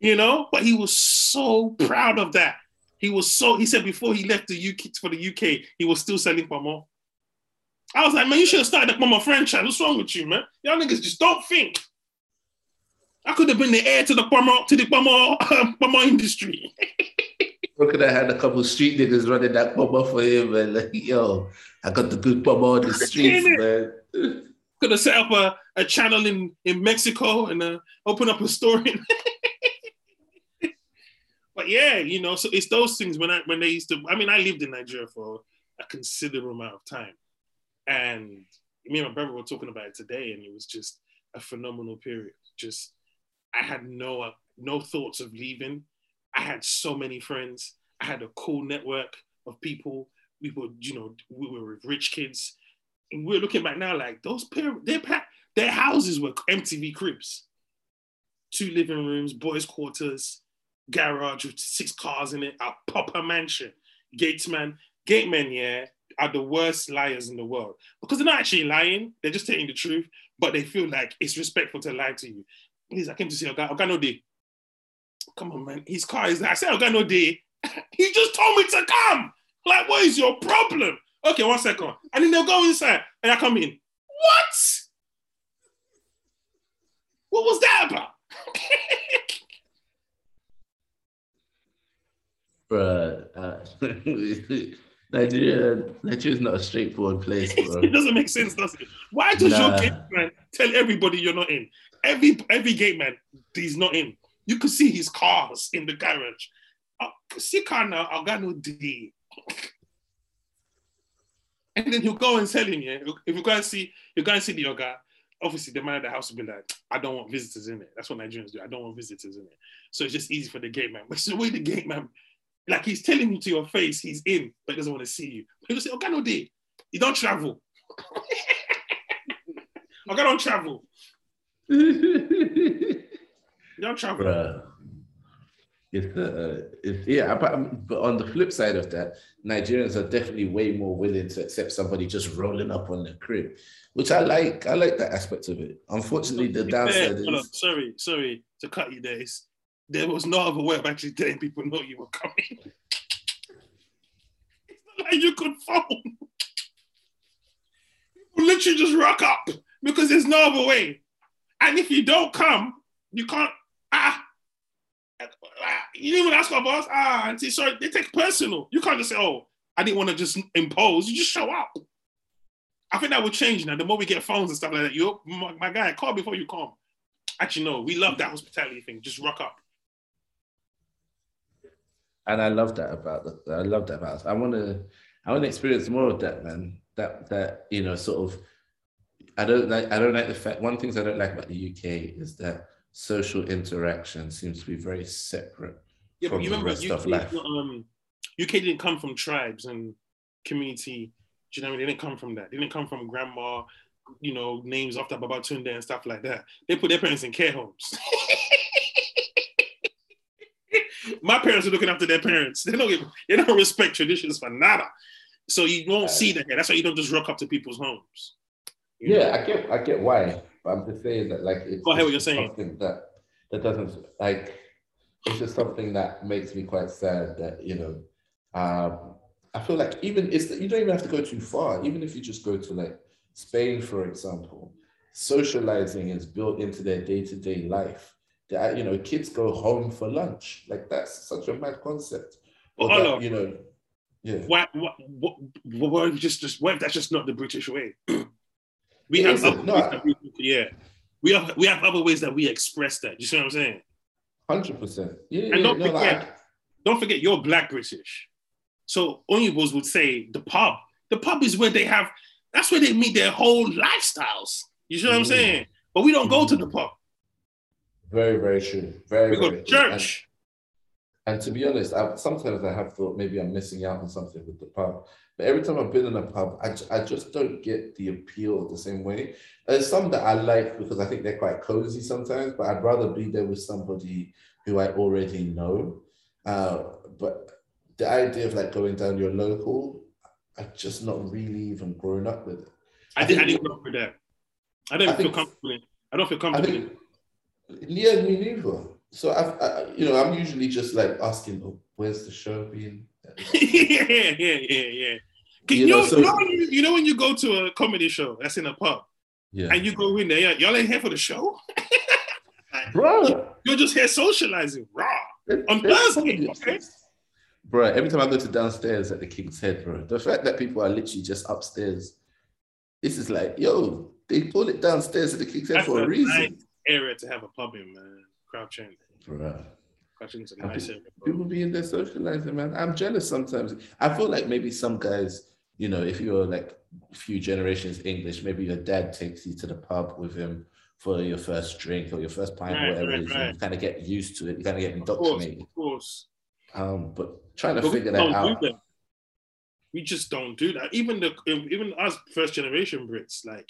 You know, but he was so proud of that. He was so, he said before he left the UK for the UK, he was still selling Pamo. I was like, man, you should have started the Pamo franchise. What's wrong with you, man? Y'all niggas just don't think. I could have been the heir to the Pamo, to the Pamo, um, Pamo industry. We could have had a couple street niggas running that bomber for him, and like, yo, I got the good bomber on the streets, man. could have set up a, a channel in, in Mexico and uh, open up a store. In... but yeah, you know, so it's those things when I when they used to. I mean, I lived in Nigeria for a considerable amount of time, and me and my brother were talking about it today, and it was just a phenomenal period. Just I had no no thoughts of leaving. I had so many friends. I had a cool network of people. We were, you know, we were with rich kids and we're looking back now like those parents, their, their houses were MTV cribs. Two living rooms, boys' quarters, garage with six cars in it, a proper mansion. Gatesman, gatemen, yeah, are the worst liars in the world because they're not actually lying, they're just telling the truth, but they feel like it's respectful to lie to you. Please, I came to see Oga, Oga no day. Come on, man. His car is there. I said, Oga no day. he just told me to come. Like, what is your problem? Okay, one second. And then they'll go inside and I come in. What? What was that about? Bruh, uh, Nigeria, Nigeria is not a straightforward place, bro. it doesn't make sense, does it? Why does Nah. your gate man tell everybody you're not in? Every every gate man, he's not in. You could see his cars in the garage. Uh, see car now, I got no D. And then he'll go and tell him, yeah. If you go and see, you go and see the yoga. Obviously, the man at the house will be like, I don't want visitors in it. That's what Nigerians do. I don't want visitors in it. So it's just easy for the gate man. But it's the way the gate man, like he's telling you to your face, he's in, but he doesn't want to see you. He'll say, Okay, no day. You don't travel. okay, don't travel. don't travel. Bruh. It's, uh, it's yeah, but, um, but on the flip side of that, Nigerians are definitely way more willing to accept somebody just rolling up on the crib, which I like. I like that aspect of it. Unfortunately, the downside on, is sorry, sorry to cut you there. It's- There was no other way of actually letting people know you were coming. it's not like you could phone. People literally just rock up because there's no other way. And if you don't come, you can't. Ah, you didn't even ask our boss. Ah, auntie, sorry, they take personal. You can't just say, "Oh, I didn't want to just impose." You just show up. I think that will change now. The more we get phones and stuff like that, you, my, my guy, call before you come. Actually, no, we love that hospitality thing. Just rock up. And I love that about the, I love that about us. I want to I want to experience more of that, man. That that you know, sort of. I don't like I don't like the fact. One things I don't like about the UK is that social interaction seems to be very separate Yeah, from but you the remember rest UK, of life. um, UK didn't come from tribes and community. Do you know what I mean? They didn't come from that. They didn't come from grandma, you know, names after Babatunde and stuff like that. They put their parents in care homes. My parents are looking after their parents. They don't give, they don't respect traditions for nada. So you won't see that. here. That's why you don't just rock up to people's homes. You know? Yeah, I get I get why, but I'm just saying that like it's Go ahead with just your saying. something that that doesn't like it's just something that makes me quite sad that you know um I feel like even it's you don't even have to go too far. Even if you just go to like Spain, for example, socializing is built into their day-to-day life. That you know, kids go home for lunch. Like that's such a mad concept. But Or that, on. you know, yeah. What, what, what, what, what just, just, that's just not the British way? we have other No, ways I- that we, yeah, we have we have other ways that we express that. You see what I'm saying? Hundred percent. Yeah, And yeah, don't no, forget- like, Don't forget, you're Black British, so only Oyinbos would say the pub. The pub is where they have. That's where they meet their whole lifestyles. You see what I'm Mm. saying? But we don't go to the pub. Very, very true. Very, We very true. And- church. And to be honest, I, sometimes I have thought maybe I'm missing out on something with the pub. But every time I've been in a pub, I, I just don't get the appeal the same way. There's some that I like because I think they're quite cozy sometimes, but I'd rather be there with somebody who I already know. Uh, but the idea of like going down your local, I've just not really even grown up with it. I, I I didn't go for that. I don't I feel think- comfortable. In, I don't feel comfortable. in- think, yeah, me neither. So I've, I, you know, I'm usually just like asking, oh, "Where's the show being?" yeah, yeah, yeah, yeah. You, You know, know, so- you, know when you, you know when you go to a comedy show that's in a pub Yeah, and you go in there, yeah, y'all ain't here for the show. bro. You're just here socializing, raw. On Thursday, okay? Bro, every time I go to downstairs at the King's Head, bro, the fact that people are literally just upstairs, this is like, yo, they pull it downstairs at the King's Head That's for a a reason, nice area to have a pub in, man. Crouch End. bro. Crouch End's a nice area. bro. People be in there socializing, man. I'm jealous sometimes. I feel like maybe some guys, you know, if you're like a few generations English, maybe your dad takes you to the pub with him for your first drink or your first pint, Right, or whatever right, it is. right. You kind of get used to it. You kind of get Of course, indoctrinated. of course. Um, but trying to But figure that out. that. We just don't do that. Even the even us first generation Brits, like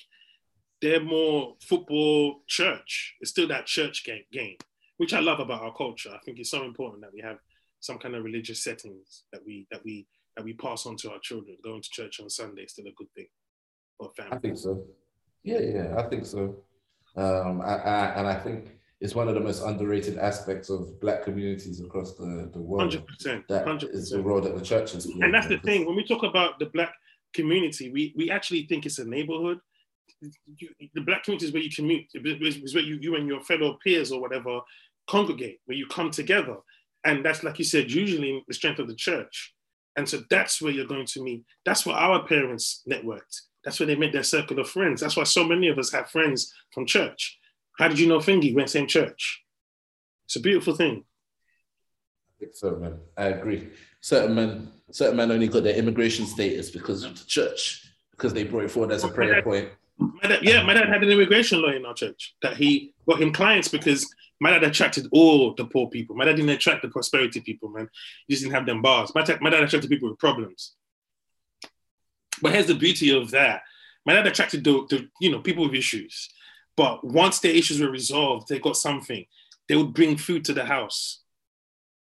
they're more football church. It's still that church game game, which I love about our culture. I think it's so important that we have some kind of religious settings that we that we that we pass on to our children. Going to church on Sunday is still a good thing for family. I think so. Yeah, yeah, I think so. Um, I, I, and I think it's one of the most underrated aspects of black communities across the, the world. Hundred percent, That hundred is the role that the church played. And that's the thing. When we talk about the black community, we we actually think it's a neighborhood. You, the black community is where you commute. Is where you, you and your fellow peers or whatever congregate, where you come together. And that's like you said, usually the strength of the church. And so that's where you're going to meet. That's where our parents networked. That's where they met their circle of friends. That's why so many of us have friends from church. How did you know Fingy went same church? It's a beautiful thing. I think so, man. I agree. Certain men, certain men only got their immigration status because of the church, because they brought it forward as a prayer point. My dad, yeah, my dad had an immigration lawyer in our church that he got him clients because my dad attracted all the poor people. My dad didn't attract the prosperity people, man. He just didn't have them bars. My, dad- my dad attracted people with problems. But here's the beauty of that. My dad attracted the, the you know people with issues. But once their issues were resolved, they got something. they would bring food to the house.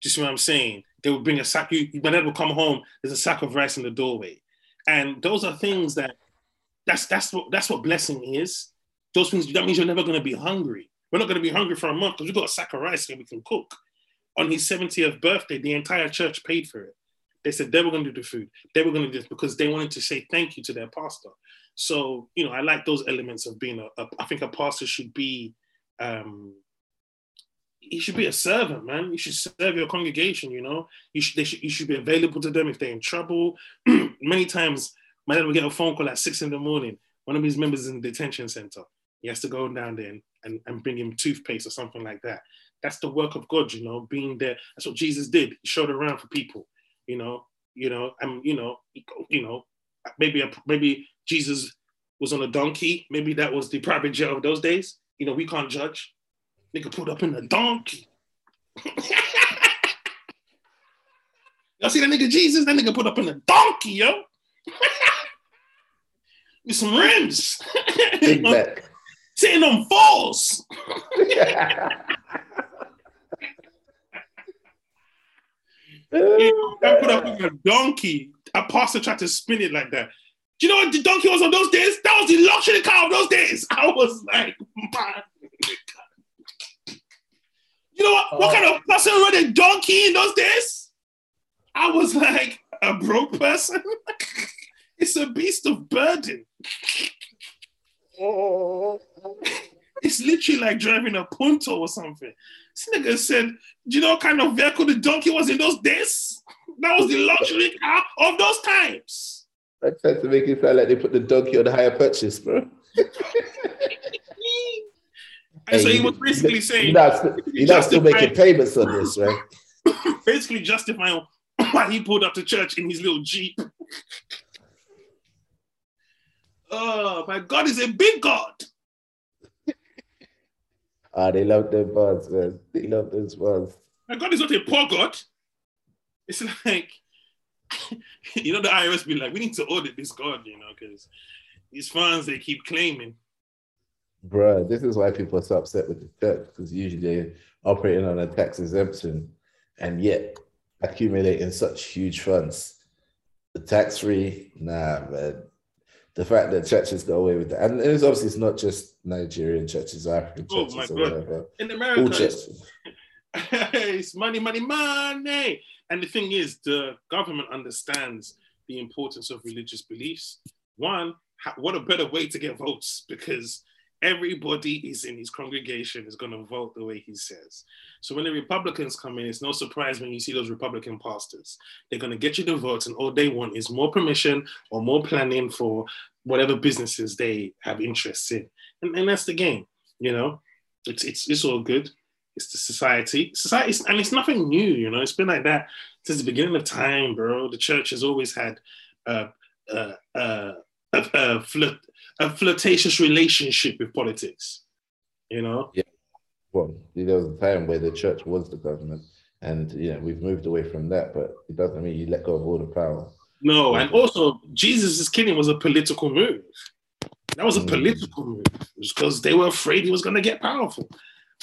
Just what I'm saying. They would bring a sack. You, my dad would come home. There's a sack of rice in the doorway, and those are things that that's that's what that's what blessing is. Those things that means you're never going to be hungry. We're not going to be hungry for a month because we've got a sack of rice and we can cook. On his 70th birthday, the entire church paid for it. They said they were going to do the food. They were going to do this because they wanted to say thank you to their pastor. So, you know, I like those elements of being a, a I think a pastor should be, um, he should be a servant, man. You should serve your congregation, you know. You should, they should, you should be available to them if they're in trouble. Many times, my dad would get a phone call at six in the morning. One of his members is in the detention center. He has to go down there and, and, bring him toothpaste or something like that. That's the work of God, you know, being there. That's what Jesus did. He showed around for people, you know, you know, and you know, you know, maybe a, maybe Jesus was on a donkey. Maybe that was the private jet of those days. You know, we can't judge. Nigga put up in a donkey. Y'all see that nigga Jesus? That nigga put up in a donkey, yo. With some rims. Big Sitting on falls. you know, I put up in a donkey. A pastor tried to spin it like that. Do you know what the donkey was on those days? That was the luxury car of those days. I was like, man. You know what? What oh. kind of person rode a donkey in those days? I was like, a broke person? it's a beast of burden. It's literally like driving a punto or something. This nigga said, Do you know what kind of vehicle the donkey was in those days? That was the luxury car of those times. I tried to make it sound like they put the donkey on the hire purchase, bro. and so he was basically saying, You're not, you're not still making payments on this, right? basically justifying why he pulled up to church in his little Jeep. Oh, my God is a big God. Ah, they love them bars, man. They love those bars. My God is not a poor God. It's like, you know, the IRS be like, we need to audit this God, you know, because these funds they keep claiming. Bruh, this is why people are so upset with the church because usually they're operating on a tax exemption and yet accumulating such huge funds. The tax free, nah, man. The fact that churches go away with that, and it's obviously it's not just Nigerian churches, African oh churches, oh or whatever. In America, it's, it's money, money, money. And the thing is, the government understands the importance of religious beliefs. One, what a better way to get votes because everybody is in his congregation is going to vote the way he says. So when the Republicans come in, it's no surprise when you see those Republican pastors. They're going to get you the votes, and all they want is more permission or more planning for whatever businesses they have interests in. And, and that's the game, you know. It's, it's, it's all good. It's the society. Society, and it's nothing new, you know. It's been like that since the beginning of time, bro. The church has always had uh, uh, uh, a, a, flirt, a flirtatious relationship with politics. You know. Yeah. Well, there was a time where the church was the government, and you know we've moved away from that. But it doesn't mean you let go of all the power. No, and also Jesus' killing was a political move. That was a mm. political move because they were afraid he was going to get powerful.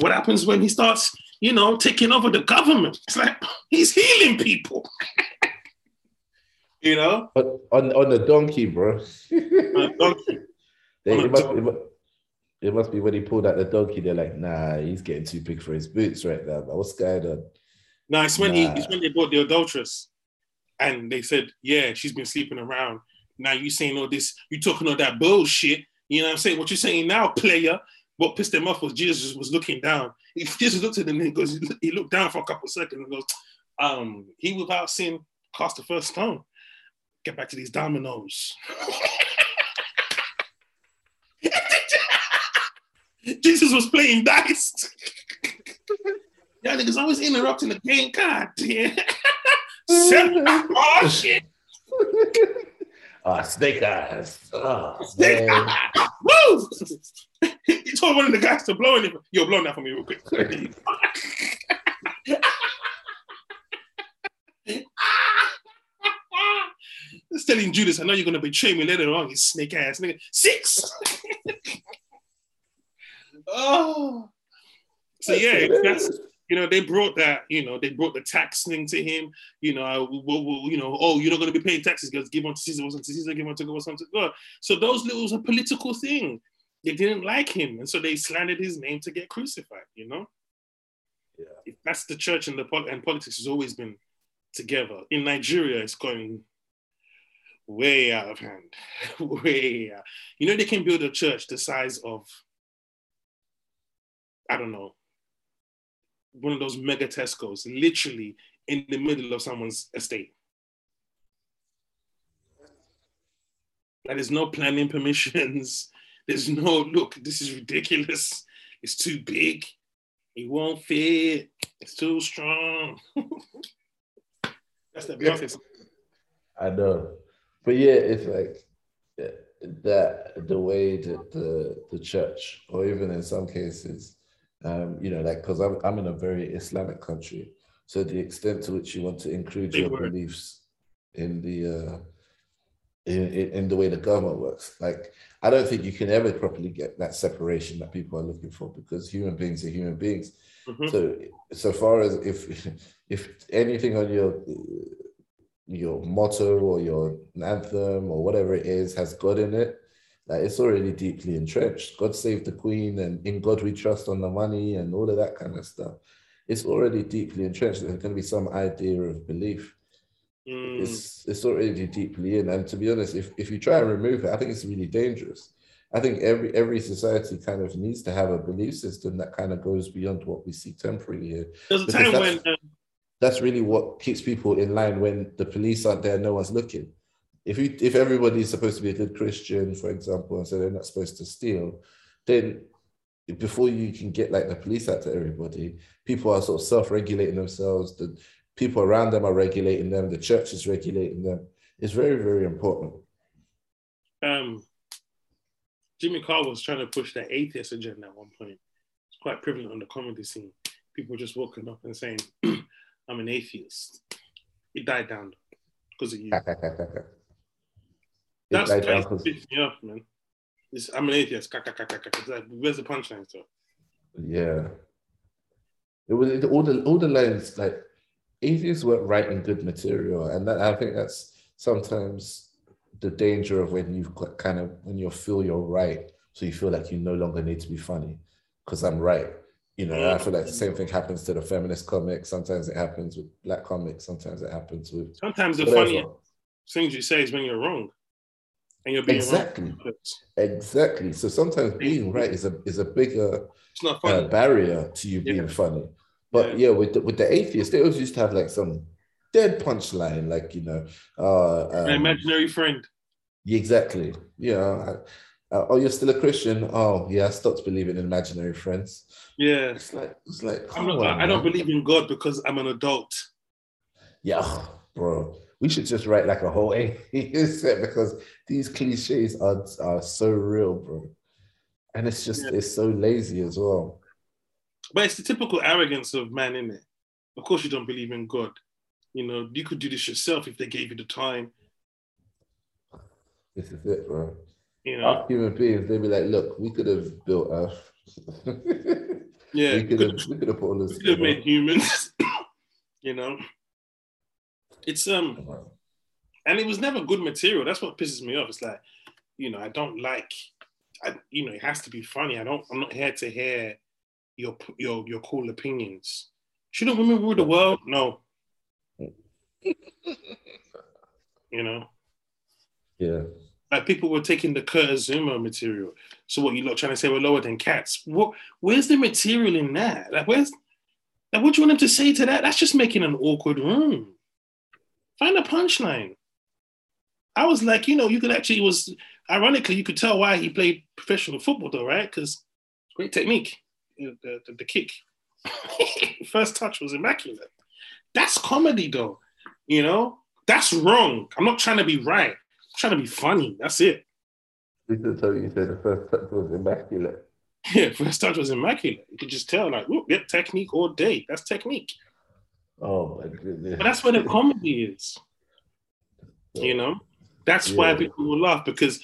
What happens when he starts, you know, taking over the government? It's like he's healing people. you know? But on, on the donkey, bro. donkey. They, it, must, it, must, it, must, be when he pulled out the donkey, they're like, nah, he's getting too big for his boots right now. But what's going on? No, it's when nah. he it's when they bought the adulteress. And they said, Yeah, she's been sleeping around. Now you saying all this, you talking all that bullshit. You know what I'm saying? What you're saying now, player. What pissed him off was Jesus was looking down. He just looked at him and goes, he looked down for a couple seconds and goes, um, he without sin cast the first stone get back to these dominoes. Jesus was playing dice. Y'all niggas always interrupting the game. God damn. oh shit. Oh, snake eyes. Oh, snake eyes. Woo! he told one of the guys to blow it. Yo, blow that for me real quick. It's telling Judas, I know you're gonna betray me later on, you snake ass nigga. Six. oh. So yeah, that's you know they brought that you know they brought the tax thing to him. You know, well, well, you know, oh, you're not going to be paying taxes because give on to Caesar, what's on to Caesar, give on to God, what's on to God. So those little was a political thing. They didn't like him, and so they slandered his name to get crucified. You know. Yeah. That's the church and the and politics has always been together. In Nigeria, it's going way out of hand. way out. You know, they can build a church the size of, I don't know, one of those mega Tesco's, literally in the middle of someone's estate. Like there's no planning permissions. There's no look, this is ridiculous. It's too big. It won't fit. It's too strong. That's the Beyonce. I know, but yeah, it's like that the way that the the church, or even in some cases, um, you know, like because I'm I'm in a very Islamic country, so the extent to which you want to include they your beliefs in the uh, in, in the way the government works, like I don't think you can ever properly get that separation that people are looking for because human beings are human beings. Mm-hmm. So, so far as if if anything on your your motto or your anthem or whatever it is has God in it, like it's already deeply entrenched. God save the Queen and in God we trust on the money and all of that kind of stuff. It's already deeply entrenched. There's going to be some idea of belief. Mm. It's it's already deeply in. And to be honest, if, if you try and remove it, I think it's really dangerous. I think every every society kind of needs to have a belief system that kind of goes beyond what we see temporarily here. There's a time when uh, that's really what keeps people in line when the police aren't there, no one's looking. If you if everybody's supposed to be a good Christian, for example, and so they're not supposed to steal, then before you can get like the police out to everybody, people are sort of self-regulating themselves. The people around them are regulating them. The church is regulating them. It's very, very important. Um, Jimmy Carr was trying to push that atheist agenda at one point. It's quite prevalent on the comedy scene. People just walking up and saying, I'm an atheist. It died down because of you. That's what pissed me off, man. It's, I'm an atheist. where's the punchline, sir? Yeah. It was all the all the lines like atheists weren't writing good material, and that, I think that's sometimes the danger of when you kind of when you feel you're right, so you feel like you no longer need to be funny because I'm right. You know, I feel like the same thing happens to the feminist comics. Sometimes it happens with black comics. Sometimes it happens with. Sometimes the funniest things you say is when you're wrong, and you're being exactly, wrong. exactly. So sometimes being right is a is a bigger uh, barrier to you being yeah. funny. But yeah, yeah with the, with the atheists, they always used to have like some dead punchline, like you know, uh, um, an imaginary friend. Exactly. Yeah. Uh, oh, you're still a Christian? Oh, yeah. I stopped believing in imaginary friends. Yeah. It's like it's like. I'm not, on, I don't believe in God because I'm an adult. Yeah, bro. We should just write like a whole atheist because these cliches are are so real, bro. And it's just yeah. it's so lazy as well. But it's the typical arrogance of man, in it? Of course, you don't believe in God. You know, you could do this yourself if they gave you the time. This is it, bro. You know, Us human beings, they'd be like, look, we could have built Earth. yeah, we could have we could have put all this. We could have made humans. you know, it's um, and it was never good material. That's what pisses me off. It's like, you know, I don't like, I, you know, it has to be funny. I don't. I'm not here to hear your your your cool opinions. Shouldn't women rule the world? No. you know. Yeah. Like people were taking the Kurt Zouma material. So what you lot trying to say we're lower than cats? What? Where's the material in that? Like where's? Like what do you want him to say to that? That's just making an awkward room. Find a punchline. I was like, you know, you could actually was ironically you could tell why he played professional football though, right? Because great technique, the, the, the kick. First touch was immaculate. That's comedy though, you know. That's wrong. I'm not trying to be right trying to be funny. That's it. This is how you said the first touch was immaculate. Yeah, first touch was immaculate. You could just tell, like, whoop, yep, technique all day. That's technique. Oh my goodness. But that's where the comedy is. You know? That's yeah. why people will laugh because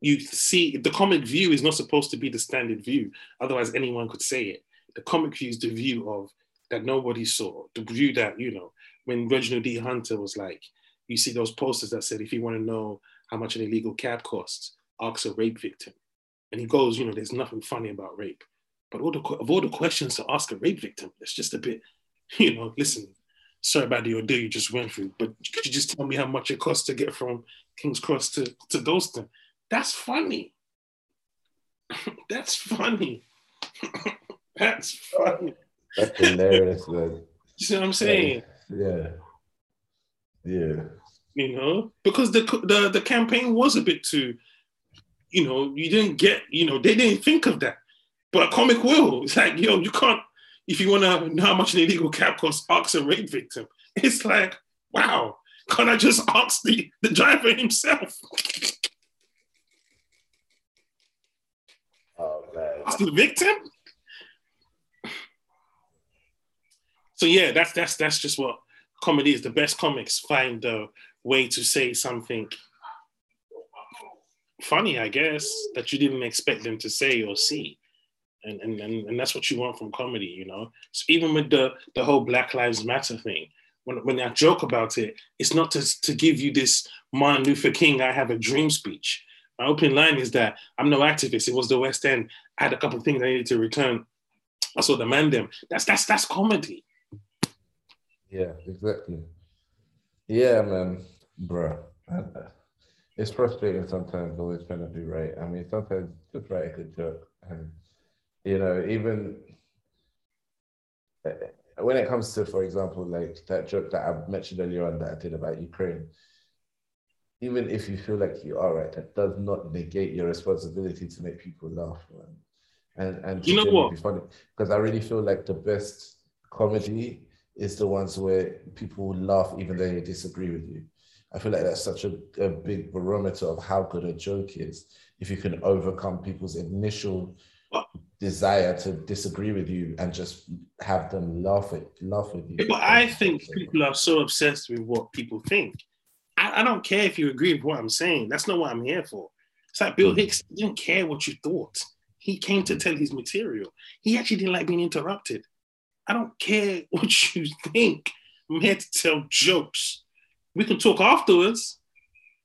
you see the comic view is not supposed to be the standard view. Otherwise, anyone could say it. the comic view is the view of that nobody saw, the view that, you know, when Reginald D. Hunter was like, you see those posters that said, if you want to know how much an illegal cab costs, asks a rape victim. And he goes, you know, there's nothing funny about rape. But all the, of all the questions to ask a rape victim, it's just a bit, you know, listen, sorry about the ordeal you just went through, but could you just tell me how much it costs to get from King's Cross to, to Dalston? That's funny. That's funny. That's funny. That's hilarious, man. You see what I'm saying? Yeah. Yeah. You know, because the the the campaign was a bit too, you know, you didn't get, you know, they didn't think of that. But comic will. It's like, yo, you can't, if you want to know how much an illegal cab costs, ask a rape victim. It's like, wow, can't I just ask the, the driver himself? Oh man. Ask the victim? So yeah, that's that's that's just what comedy is. The best comics find a way to say something funny, I guess, that you didn't expect them to say or see. And, and, and, and that's what you want from comedy, you know? So even with the, the whole Black Lives Matter thing, when, when I joke about it, it's not to, to give you this Martin Luther King, I have a dream speech. My opening line is that I'm no activist. It was the West End. I had a couple of things I needed to return. I saw the man them. That's that's that's comedy. Yeah, exactly. Yeah, man, bro. It's frustrating sometimes always trying to do right. I mean, sometimes just write a good joke. And, you know, even eh, when it comes to, for example, like that joke that I mentioned earlier on that I did about Ukraine, even if you feel like you are right, that does not negate your responsibility to make people laugh. Man. And and you know what? Be funny because I really feel like the best comedy is the ones where people laugh even though they disagree with you. I feel like that's such a, a big barometer of how good a joke is. If you can overcome people's initial desire to disagree with you and just have them laugh at laugh with you. But I think people are so obsessed with what people think. I, I, don't care if you agree with what I'm saying. That's not what I'm here for. It's like Bill mm. Hicks didn't care what you thought. He came to tell his material. He actually didn't like being interrupted. I don't care what you think. I'm here to tell jokes. We can talk afterwards,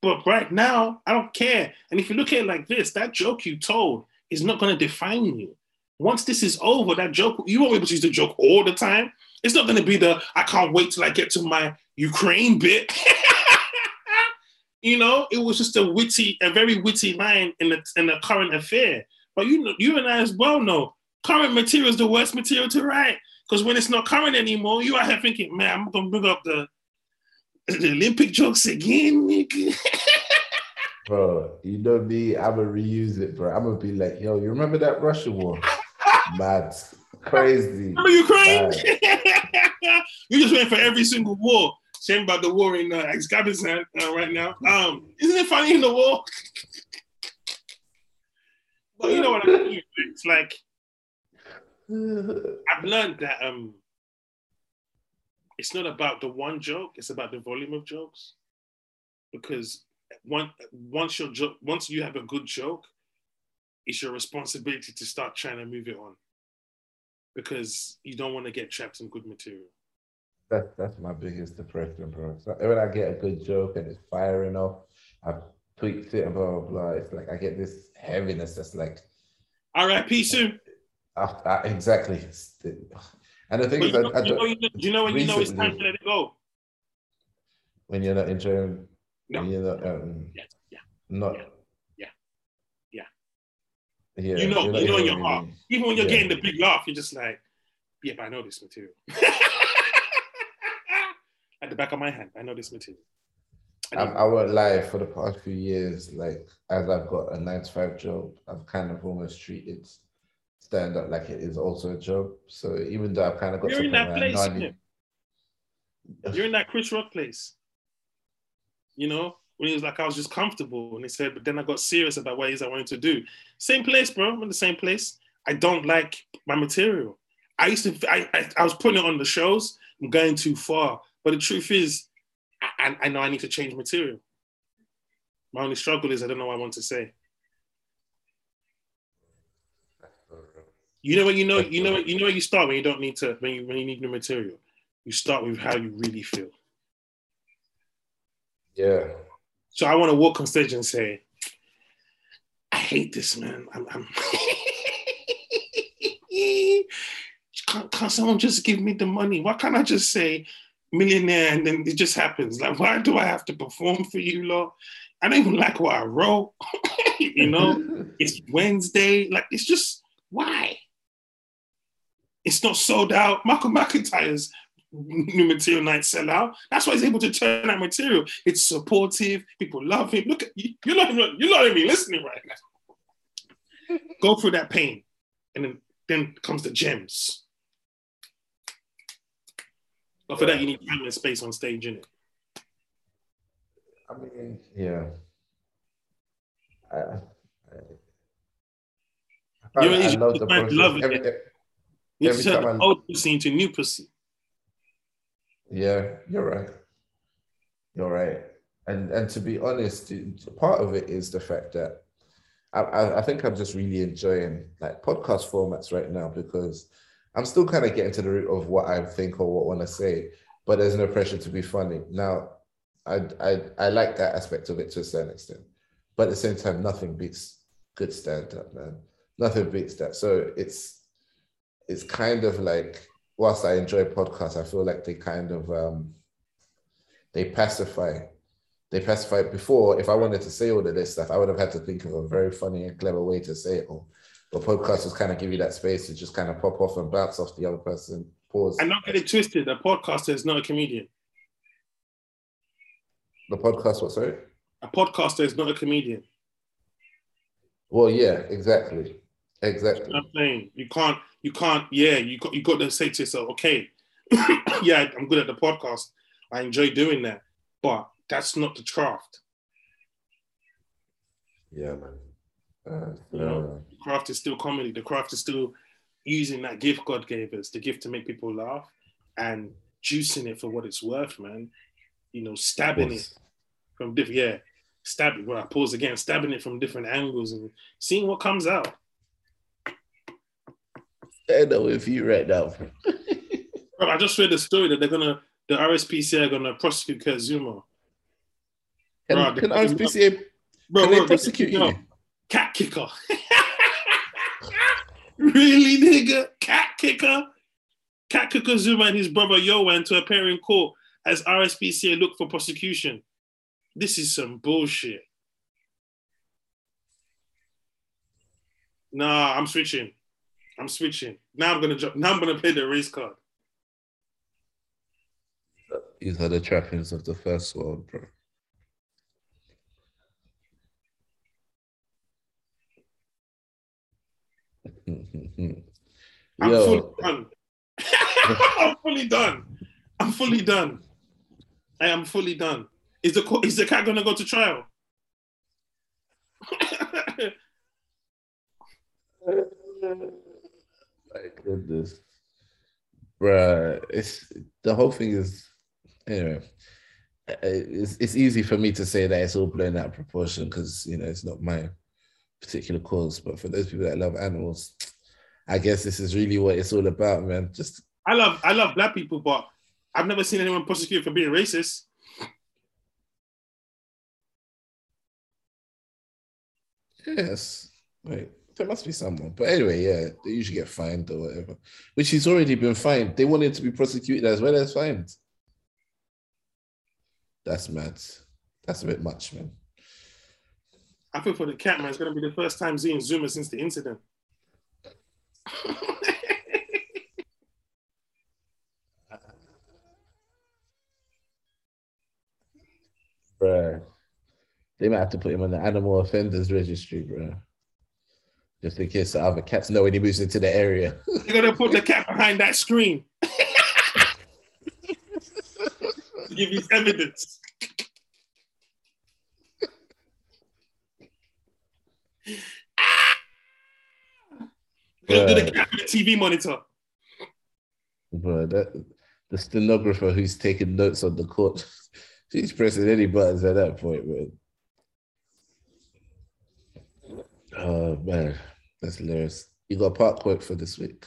but right now, I don't care. And if you look at it like this, that joke you told is not going to define you. Once this is over, that joke, you won't be able to use the joke all the time. It's not going to be the, I can't wait till I get to my Ukraine bit. you know, it was just a witty, a very witty line in the, in a current affair. But you know, you and I as well know, current material is the worst material to write. Because when it's not current anymore, you are here thinking, man, I'm gonna bring up the, the Olympic jokes again, nigga. bro, you know me, I'm gonna reuse it, bro. I'm gonna be like, yo, you remember that Russian war? Mad, crazy. Remember Ukraine? you just went for every single war. Shame about the war in uh, Afghanistan uh, right now. Um, isn't it funny in the war? but you know what I mean? It's like I've learned that um, it's not about the one joke; it's about the volume of jokes. Because one, once your joke, once you have a good joke, it's your responsibility to start trying to move it on. Because you don't want to get trapped in good material. That's that's my biggest depression, bro. So when I get a good joke and it's firing off, I tweaked it and blah blah blah. It's like I get this heaviness that's like. All right, peace soon. Uh, exactly. And the thing is, you know, you know, you know, you know when you know it's time to let it go? When you're not enjoying, no. when you're not, um, yeah, yeah, not, yeah, yeah, yeah. You know, you know in your heart. Even when you're yeah. getting the big laugh, you're just like, yeah, but I know this material. At the back of my hand, I know this material. I, I won't lie, for the past few years, like as I've got a nine to five job, I've kind of almost treated stand up like it is also a job. So even though I've kind of got you're in that place, you're in that Chris Rock place. You know, when he was like, I was just comfortable, and he said, but then I got serious about what it is I wanted to do. Same place, bro. I'm in the same place. I don't like my material. I used to, I, I, I was putting it on the shows. I'm going too far, but the truth is, I, I know I need to change material. My only struggle is I don't know what I want to say. You know what you know. You know what you know. Where you start when you don't need to. When you when you need new material, you start with how you really feel. Yeah. So I want to walk on stage and say, I hate this, man. I'm, I'm can't, can't someone just give me the money? Why can't I just say millionaire and then it just happens? Like, why do I have to perform for you, Lord? I don't even like what I wrote. you know, it's Wednesday. Like, it's just why? It's not sold out. Michael McIntyre's new material night sell out. That's why he's able to turn that material. It's supportive. People love him. Look at you. You're not even, you're not even listening right now. Go through that pain, and then then comes the gems. But for that, you need time and space on stage, innit? I mean, yeah. I, I, I, You I love the love it. Every, You Every time I- old pussy into new pussy. Yeah, you're right. You're right. And and to be honest, part of it is the fact that I, I, I think I'm just really enjoying like podcast formats right now because I'm still kind of getting to the root of what I think or what I want to say, but there's no pressure to be funny. Now, I, I I like that aspect of it to a certain extent, but at the same time, nothing beats good stand up, man. Nothing beats that. So it's it's kind of like whilst I enjoy podcasts, I feel like they kind of um they pacify. They pacify before. If I wanted to say all of this stuff, I would have had to think of a very funny and clever way to say it all. But podcasts just kind of give you that space to just kind of pop off and bounce off the other person. Pause. And not get it twisted. A podcaster is not a comedian. The podcast, what sorry? A podcaster is not a comedian. Well, yeah, exactly. Exactly. I'm saying you can't, you can't. Yeah, you got, you got to say to yourself, okay, yeah, I'm good at the podcast. I enjoy doing that, but that's not the craft. Yeah, man. Uh, You know? The craft is still comedy. The craft is still using that gift God gave us, the gift to make people laugh, and juicing it for what it's worth, man. You know, stabbing it from different, yeah, stabbing. Well, I pause again, stabbing it from different angles and seeing what comes out. I know with you right now. Bro, I just read the story that they're gonna, the RSPCA are gonna prosecute Kurt Zouma. Can, Bro, can the- RSPCA Bro, can they bro, prosecute no, you? Cat kicker. really, nigga? Cat kicker? Cat kicker Zouma and his brother Yo went to appear in court as RSPCA look for prosecution. This is some bullshit. Nah, I'm switching. I'm switching. Now I'm gonna drop. Now I'm gonna play the race card. These are the trappings of the first world, bro. I'm fully done. I'm fully done. I'm fully done. I am fully done. Is the is the cat gonna go to trial? my goodness, bruh. It's the whole thing is anyway. It's it's easy for me to say that it's all blown out of proportion because you know it's not my particular cause. But for those people that love animals, I guess this is really what it's all about, man. Just I love I love black people, but I've never seen anyone prosecuted for being racist. Yes. Wait, there must be someone. But anyway, yeah, they usually get fined or whatever. Which he's already been fined. They wanted to be prosecuted as well as fined. That's mad. That's a bit much, man. I think for the cat man, it's gonna be the first time seeing Zouma since the incident. Bruh. They might have to put him on the animal offenders registry, bro. Just in case the other cats know when he moves into the area. They're gonna put the cat behind that screen to give you evidence. Gonna do the cat with the TV monitor. Bro, that the stenographer who's taking notes on the court, she's pressing any buttons at that point, man. Oh man, that's hilarious. You got a park quote for this week.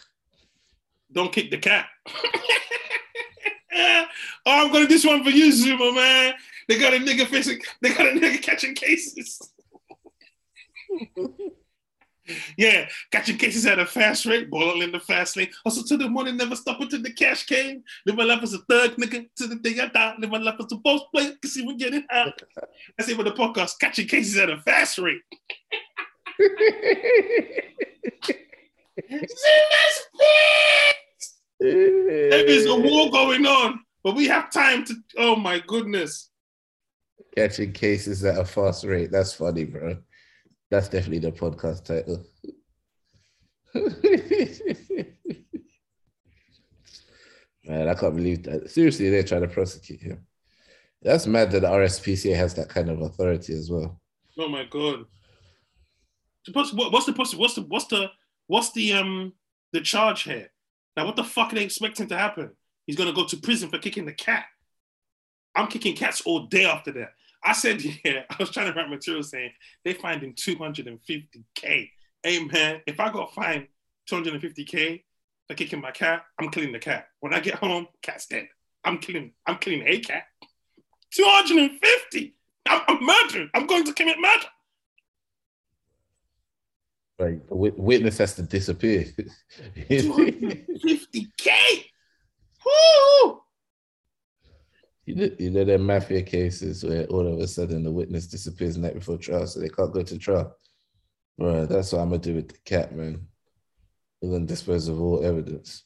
Don't kick the cat. oh, I'm gonna do this one for you, Zouma man. They got a nigga facing. They got a nigga catching cases. yeah, catching cases at a fast rate, boiling in the fast lane. Also to the money never stop until the cash came. Live my life as a thug nigga to the day I die. Live my life as a boss player, cause even getting out. That's it for the podcast. Catching cases at a fast rate. there is a war going on, but we have time to. Oh my goodness. Catching cases at a fast rate. That's funny, bro. That's definitely the podcast title. Man, I can't believe that. Seriously, they're trying to prosecute him. That's mad that the RSPCA has that kind of authority as well. Oh my god. What's the what's the what's the what's the what's the um the charge here? Now what the fuck are they expecting to happen? He's gonna go to prison for kicking the cat. I'm kicking cats all day after that. I said, yeah, I was trying to write material saying they fined him 250k. Hey man, if I got fined 250k for kicking my cat, I'm killing the cat. When I get home, cat's dead. I'm killing, I'm killing a cat. 250. I'm, I'm murdering. I'm going to commit murder. Right, the witness has to disappear. 250k. Woo! You know, you know, there are mafia cases where all of a sudden the witness disappears the night before trial, so they can't go to trial. Bro, that's what I'm gonna do with the cat, man. We're gonna dispose of all evidence.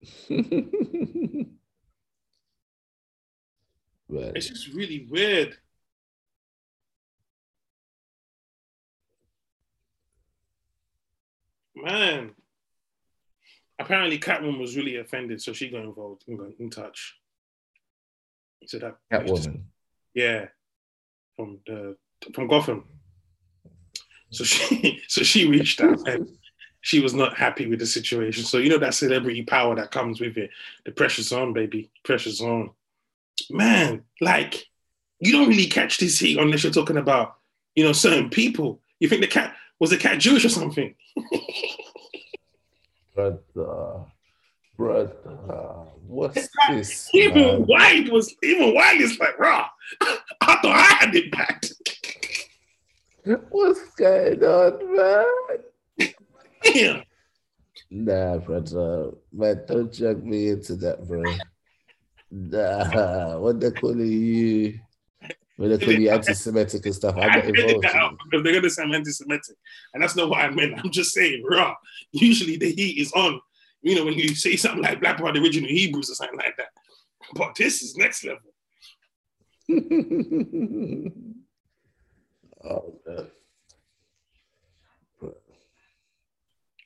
but it's just really weird. Man. Apparently Catwoman was really offended, so she got involved and got in touch. So that Catwoman. Yeah, from the from Gotham. So she so she reached out and she was not happy with the situation. So you know that celebrity power that comes with it. The pressure's on, baby. Pressure's on. Man, like you don't really catch this heat unless you're talking about you know certain people. You think the cat was the cat Jewish or something? but uh, brother, what's this? Even man? White was even White is like, raw. I thought I had it back. What's going on, man? Yeah. Nah, brother. Man, don't drag me into that, bro. Nah, what they calling you? When they call you anti-Semitic and stuff, I'm not involved. because they're gonna say I'm anti-Semitic, and that's not what I meant. I'm just saying, raw. Usually the heat is on you know, when you say something like Black Part original Hebrews or something like that. But this is next level. oh man.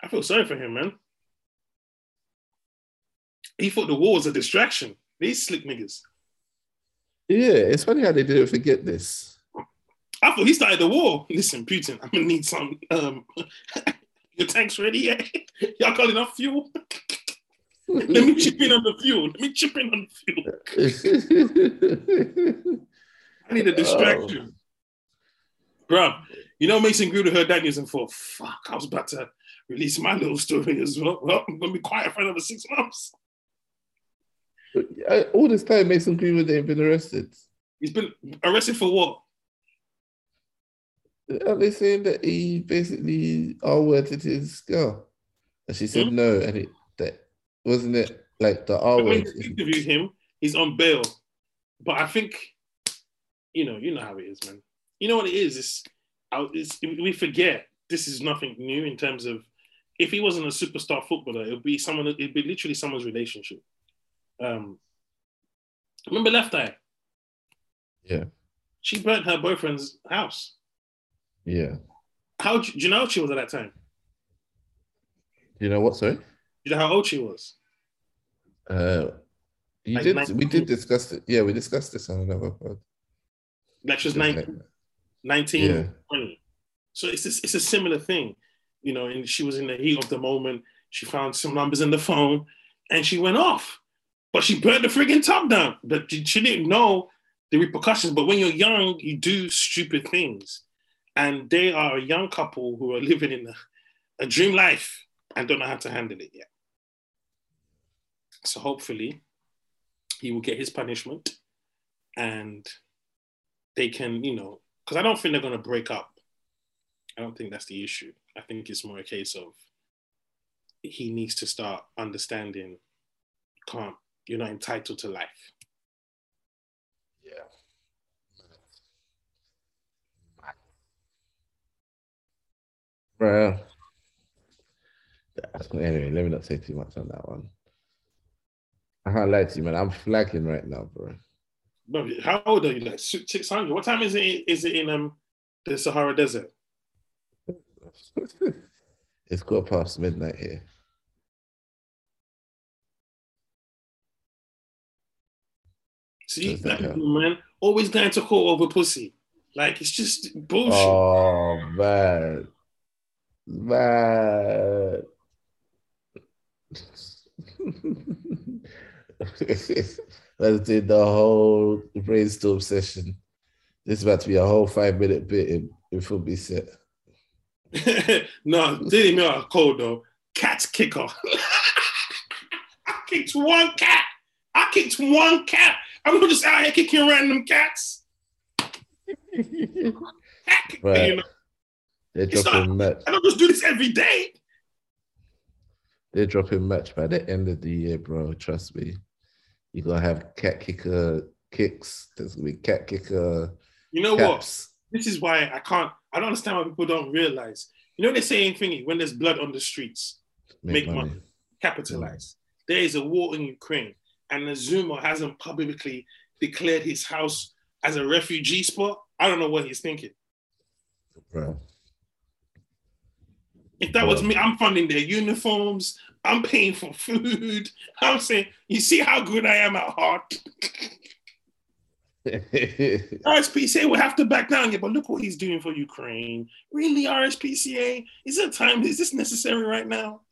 I feel sorry for him, man. He thought the war was a distraction. These slick niggas. Yeah, it's funny how they didn't forget this. I thought he started the war. Listen, Putin, I'm gonna need some um Your tank's ready yet? Y'all got enough fuel? Let me chip in on the fuel. Let me chip in on the fuel. I need a distraction. Oh. Bro, you know Mason Greenwood heard that news and thought, fuck, I was about to release my little story as well. Well, I'm gonna be quiet for another six months. All this time, Mason Greenwood ain't been arrested. He's been arrested for what? Are they saying that he basically R worded his girl? And she said mm-hmm. no, and it that wasn't it like the R word. Interviewed him. He's on bail, but I think you know, you know how it is, man. You know what it is. It's, it's we forget this is nothing new in terms of if he wasn't a superstar footballer, it would be someone. It'd be literally someone's relationship. Um, remember Left Eye? Yeah. She burnt her boyfriend's house. Yeah. How do you know how she was at that time? You know what? Sorry. You know how old she was? Uh, you like did. 19. We did discuss it. Yeah, we discussed this on another pod. Like she was 19, 19 yeah. 20. So it's it's a similar thing, you know. And she was in the heat of the moment. She found some numbers in the phone, and she went off. But she burnt the frigging top down. But she didn't know the repercussions. But when you're young, you do stupid things and they are a young couple who are living in a a dream life and don't know how to handle it yet. So hopefully he will get his punishment and they can, you know, because I don't think they're going to break up. I don't think that's the issue. I think it's more a case of he needs to start understanding, can't, you're not entitled to life. Yeah. Bro. Anyway, let me not say too much on that one. I can't lie to you, man. I'm flagging right now, bro. Bro, how old are you? Like six hundred. What time is it? Is it in um the Sahara Desert? it's got past midnight here. See, like, man, always going to court over pussy. Like it's just bullshit. Oh man, man. Let's do the whole brainstorm session. This is about to be a whole five minute bit in, in be set. no, didn't mean cold though. Cat's kicker. I kicked one cat. I kicked one cat. I'm just out here kicking random cats. Cat, right. you know? They're dropping not, match. I don't just do this every day. They're dropping match by the end of the year, bro. Trust me. You're gonna have cat kicker kicks. There's gonna be cat kicker. You know caps. what? This is why I can't. I don't understand why people don't realize. You know they're saying thingy when there's blood on the streets, make, make money. money, capitalize. Mm. There is a war in Ukraine, and Zouma hasn't publicly declared his house as a refugee spot. I don't know what he's thinking. If that was me, I'm funding their uniforms. I'm paying for food. I'm saying, you see how good I am at heart. RSPCA will have to back down. Yeah, but look what he's doing for Ukraine. Really, RSPCA? Is it time? Is this necessary right now?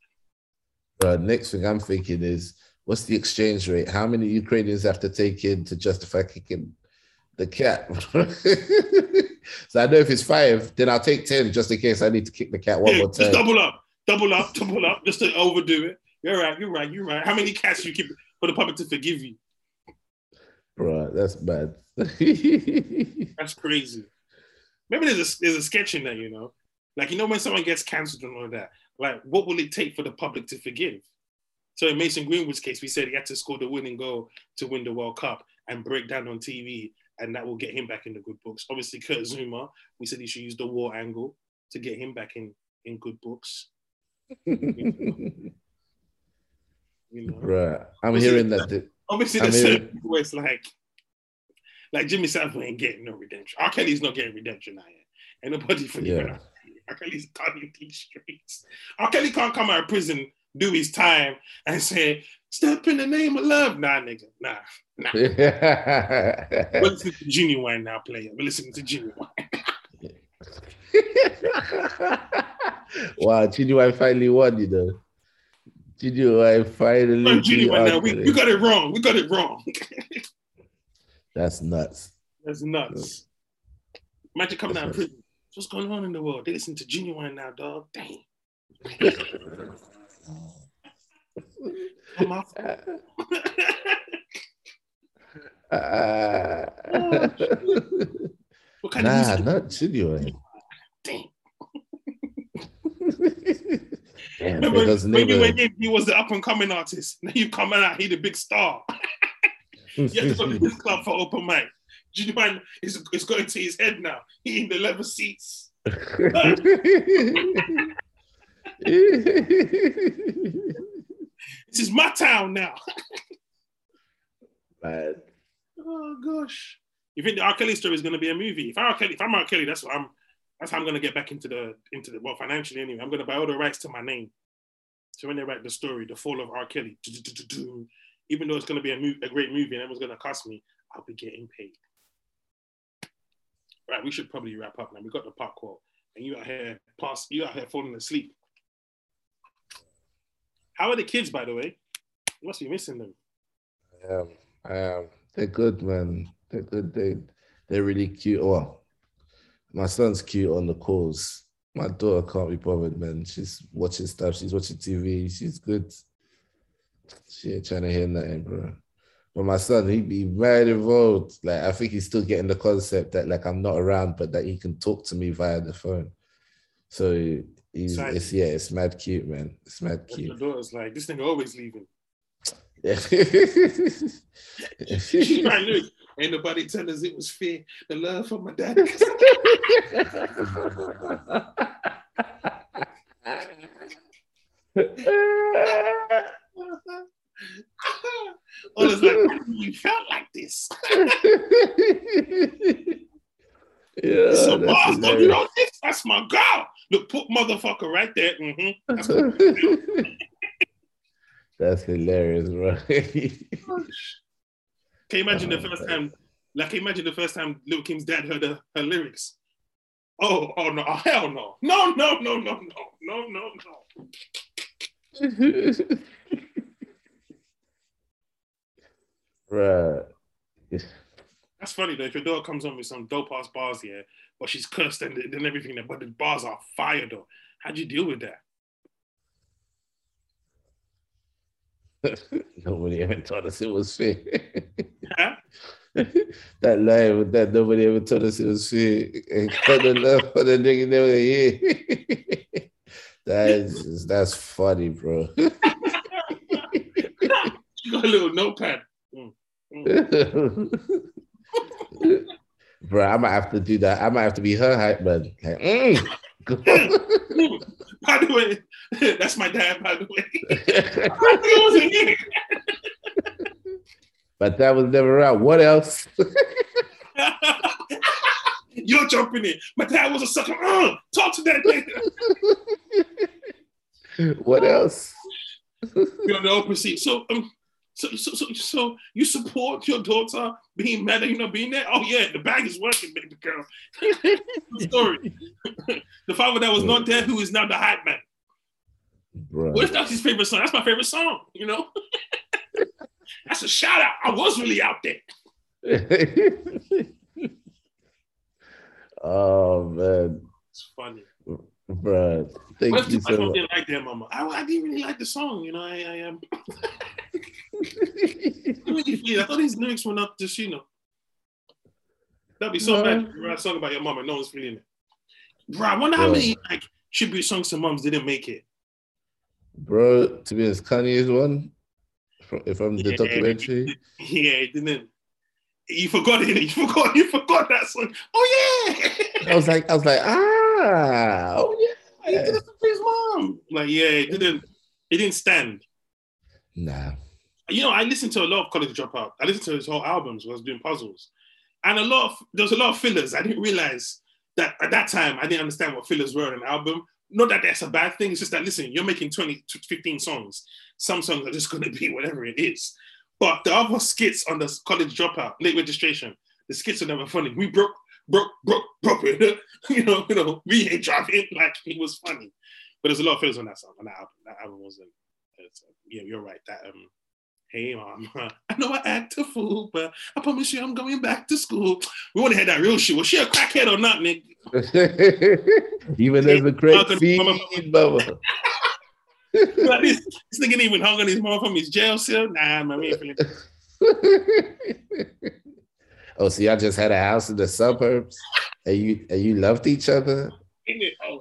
Uh, next thing I'm thinking is, what's the exchange rate? How many Ukrainians have to take in to justify kicking the cat? so I know if it's five, then I'll take ten just in case I need to kick the cat one yeah, more time. Just double up double up, double up, just to overdo it. You're right, you're right, you're right. How many cats you keep for the public to forgive you? Bro, that's bad. that's crazy. Maybe there's a there's a sketch in there, you know, like you know when someone gets cancelled and all that. Like, what will it take for the public to forgive? So in Mason Greenwood's case, we said he had to score the winning goal to win the World Cup and break down on TV, and that will get him back in the good books. Obviously, Kurt Zouma, we said he should use the war angle to get him back in in good books you know? Right. I'm obviously, hearing that. The, obviously, there's certain where it's like, like Jimmy Savile ain't getting no redemption. R. Kelly's not getting redemption now yet. Ain't nobody forgiving yeah. R. Kelly's done in these streets. R. Kelly can't come out of prison, do his time, and say, step in the name of love. Nah, nigga. Nah. Nah. We're listening to Ginuwine now, player. We're listening to Ginuwine. wow, Ginuwine finally won, you know. Ginuwine finally. Ginuwine, we, we got it wrong. We got it wrong. That's nuts. That's nuts. Imagine coming That's out of prison. What's going on in the world? They listen to Ginuwine now, dog. Dang. Come off. Uh, nah, not Ginuwine. Damn. Damn, Remember when you went in, he was the up and coming artist. Now you coming out, he the big star. you have to go to this club for open mic. Mind? It's, it's going to his head now. He in the leather seats. this is my town now. Man. Oh gosh. You think the R. Kelly story is going to be a movie? If I'm R. Kelly, if I'm R. Kelly, that's what I'm that's how I'm gonna get back into the into the well financially anyway. I'm gonna buy all the rights to my name. So when they write the story, the fall of R. Kelly, even though it's gonna be a, a great movie and everyone's gonna cost me, I'll be getting paid. Right, we should probably wrap up now. We got the park quote, and you out here past you out here falling asleep. How are the kids, by the way? You must be missing them. I am. I am. They're good, man. They're good. They they're really cute. Well, my son's cute on the calls. My daughter can't be bothered, man. She's watching stuff. She's watching TV. She's good. She ain't trying to hear nothing, bro. But my son, he'd be very involved. Like I think he's still getting the concept that like I'm not around, but that he can talk to me via the phone. So he's it's yeah, it's mad cute, man. It's mad cute. The daughter's like, this nigga always leaving. Yeah. She like, look, ain't nobody tell us it was fair. The love for my dad. All oh, like, you felt like this. yeah, a that's boss, don't know this? That's my girl. Look, put motherfucker right there. Mm-hmm. That's hilarious, bro. Can you imagine oh, the first time? Like, imagine the first time Lil Kim's dad heard her, her lyrics. Oh, oh no! Oh, hell no! No, no, no, no, no, no, no, no. right. That's funny though. If your daughter comes on with some dope ass bars yeah but she's cursed and then everything, but the bars are fire though. How'd you deal with that? Nobody ever told us it was fair. Huh? that line with that nobody ever told us it was fair. And cut the love for the nigga never yeah. That is that's funny, bro. you got a little notepad. Mm. Mm. Bro, I might have to do that. I might have to be her hype man. Like, mm. by the way, that's my dad. By the way, it wasn't here. but that was never out. What else? You're jumping in. My dad was a sucker. Uh, talk to that nigga. what else? You're on the open seat. So, um, so, so, so, so you support your daughter being mad at you not being there? Oh yeah, the bag is working, baby girl. Story. the father that was not there, who is now the hype man. Bro. What if that's his favorite song? That's my favorite song. You know, that's a shout out. I was really out there. oh man, It's funny. Bro. Thank you so mom much. didn't like that, mama? I, I didn't really like the song. You know, I, I um, I really. I thought his lyrics were not just you know. That'd be so No. bad. You write a song about your mom and no one's feeling it. Bro, I wonder how many like tribute songs to moms didn't make it. bro, to be honest, Kanye's one from, from the Yeah. documentary. Yeah, it didn't. You forgot it. You forgot. You forgot that song. Oh yeah. I was like, I was like, ah, oh yeah, He did it for his mom. Like yeah, it didn't. It didn't stand. Nah, you know, I listened to a lot of College Dropout. I listened to his whole albums. while I was doing puzzles, and a lot of there was a lot of fillers. I didn't realize that at that time I didn't understand what fillers were in an album. Not that that's a bad thing. It's just that listen, you're making 20 to 15 songs. Some songs are just going to be whatever it is. But the other skits on the College Dropout, late registration, the skits are never funny. We broke, broke, broke, broke it. you know, you know, we ain't driving like it was funny. But there's a lot of fillers on that song, on that album. That album wasn't. it's, yeah, you're right. That um, hey mom, I know I act a fool, but I promise you I'm going back to school. We want to hear that real shit. Was she a crackhead or not, nigga? even as a Mama- feed, mama. Like, this, this nigga even hung on his mom from his jail cell. Nah, man, we ain't feeling. Oh, so y'all just had a house in the suburbs, and you and you loved each other. Ain't? Oh.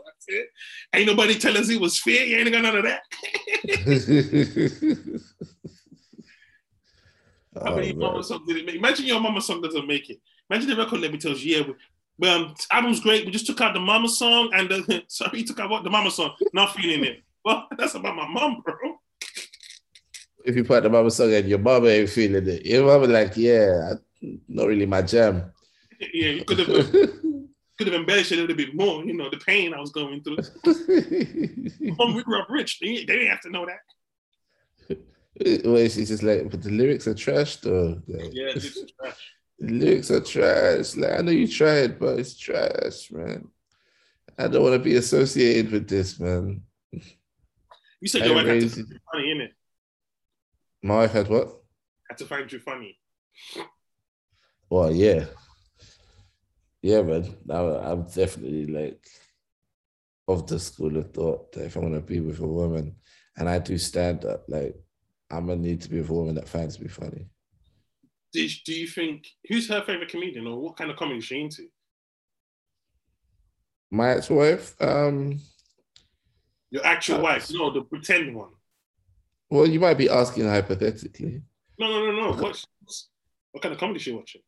Ain't nobody tell us it was fair. You ain't got none of that. How Oh, many man. mama song did it make? Imagine your mama song doesn't make it. Imagine the record label tells you, yeah, we, well, um, album's great. We just took out the mama song and the sorry, you took out what the mama song. Not feeling it. Well, that's about my mom, bro. if you put the mama song and your mama ain't feeling it, your mama like, yeah, not really my jam. Yeah, you could have could have embellished it a little bit more. You know, the pain I was going through. Mom, we grew up rich. They, they didn't have to know that. Well, she's just like, but the lyrics are trash though. Like, Yeah, this is trash. the lyrics are trash. Like, I know you tried, but it's trash, man. I don't want to be associated with this, man. You said your wife had to find you funny, innit? My wife had what? Had to find you funny. Well, yeah. Yeah, man. I, I'm definitely like, of the school of thought that if I want to be with a woman and I do stand up, like I'm gonna need to be with a woman that finds me funny. Do, do you think who's her favorite comedian or what kind of comedy is she into? My ex-wife, um, Your actual Uh, wife? No, the pretend one. well, you might be asking hypothetically. No, no, no, no. What's, what kind of comedy is she watching?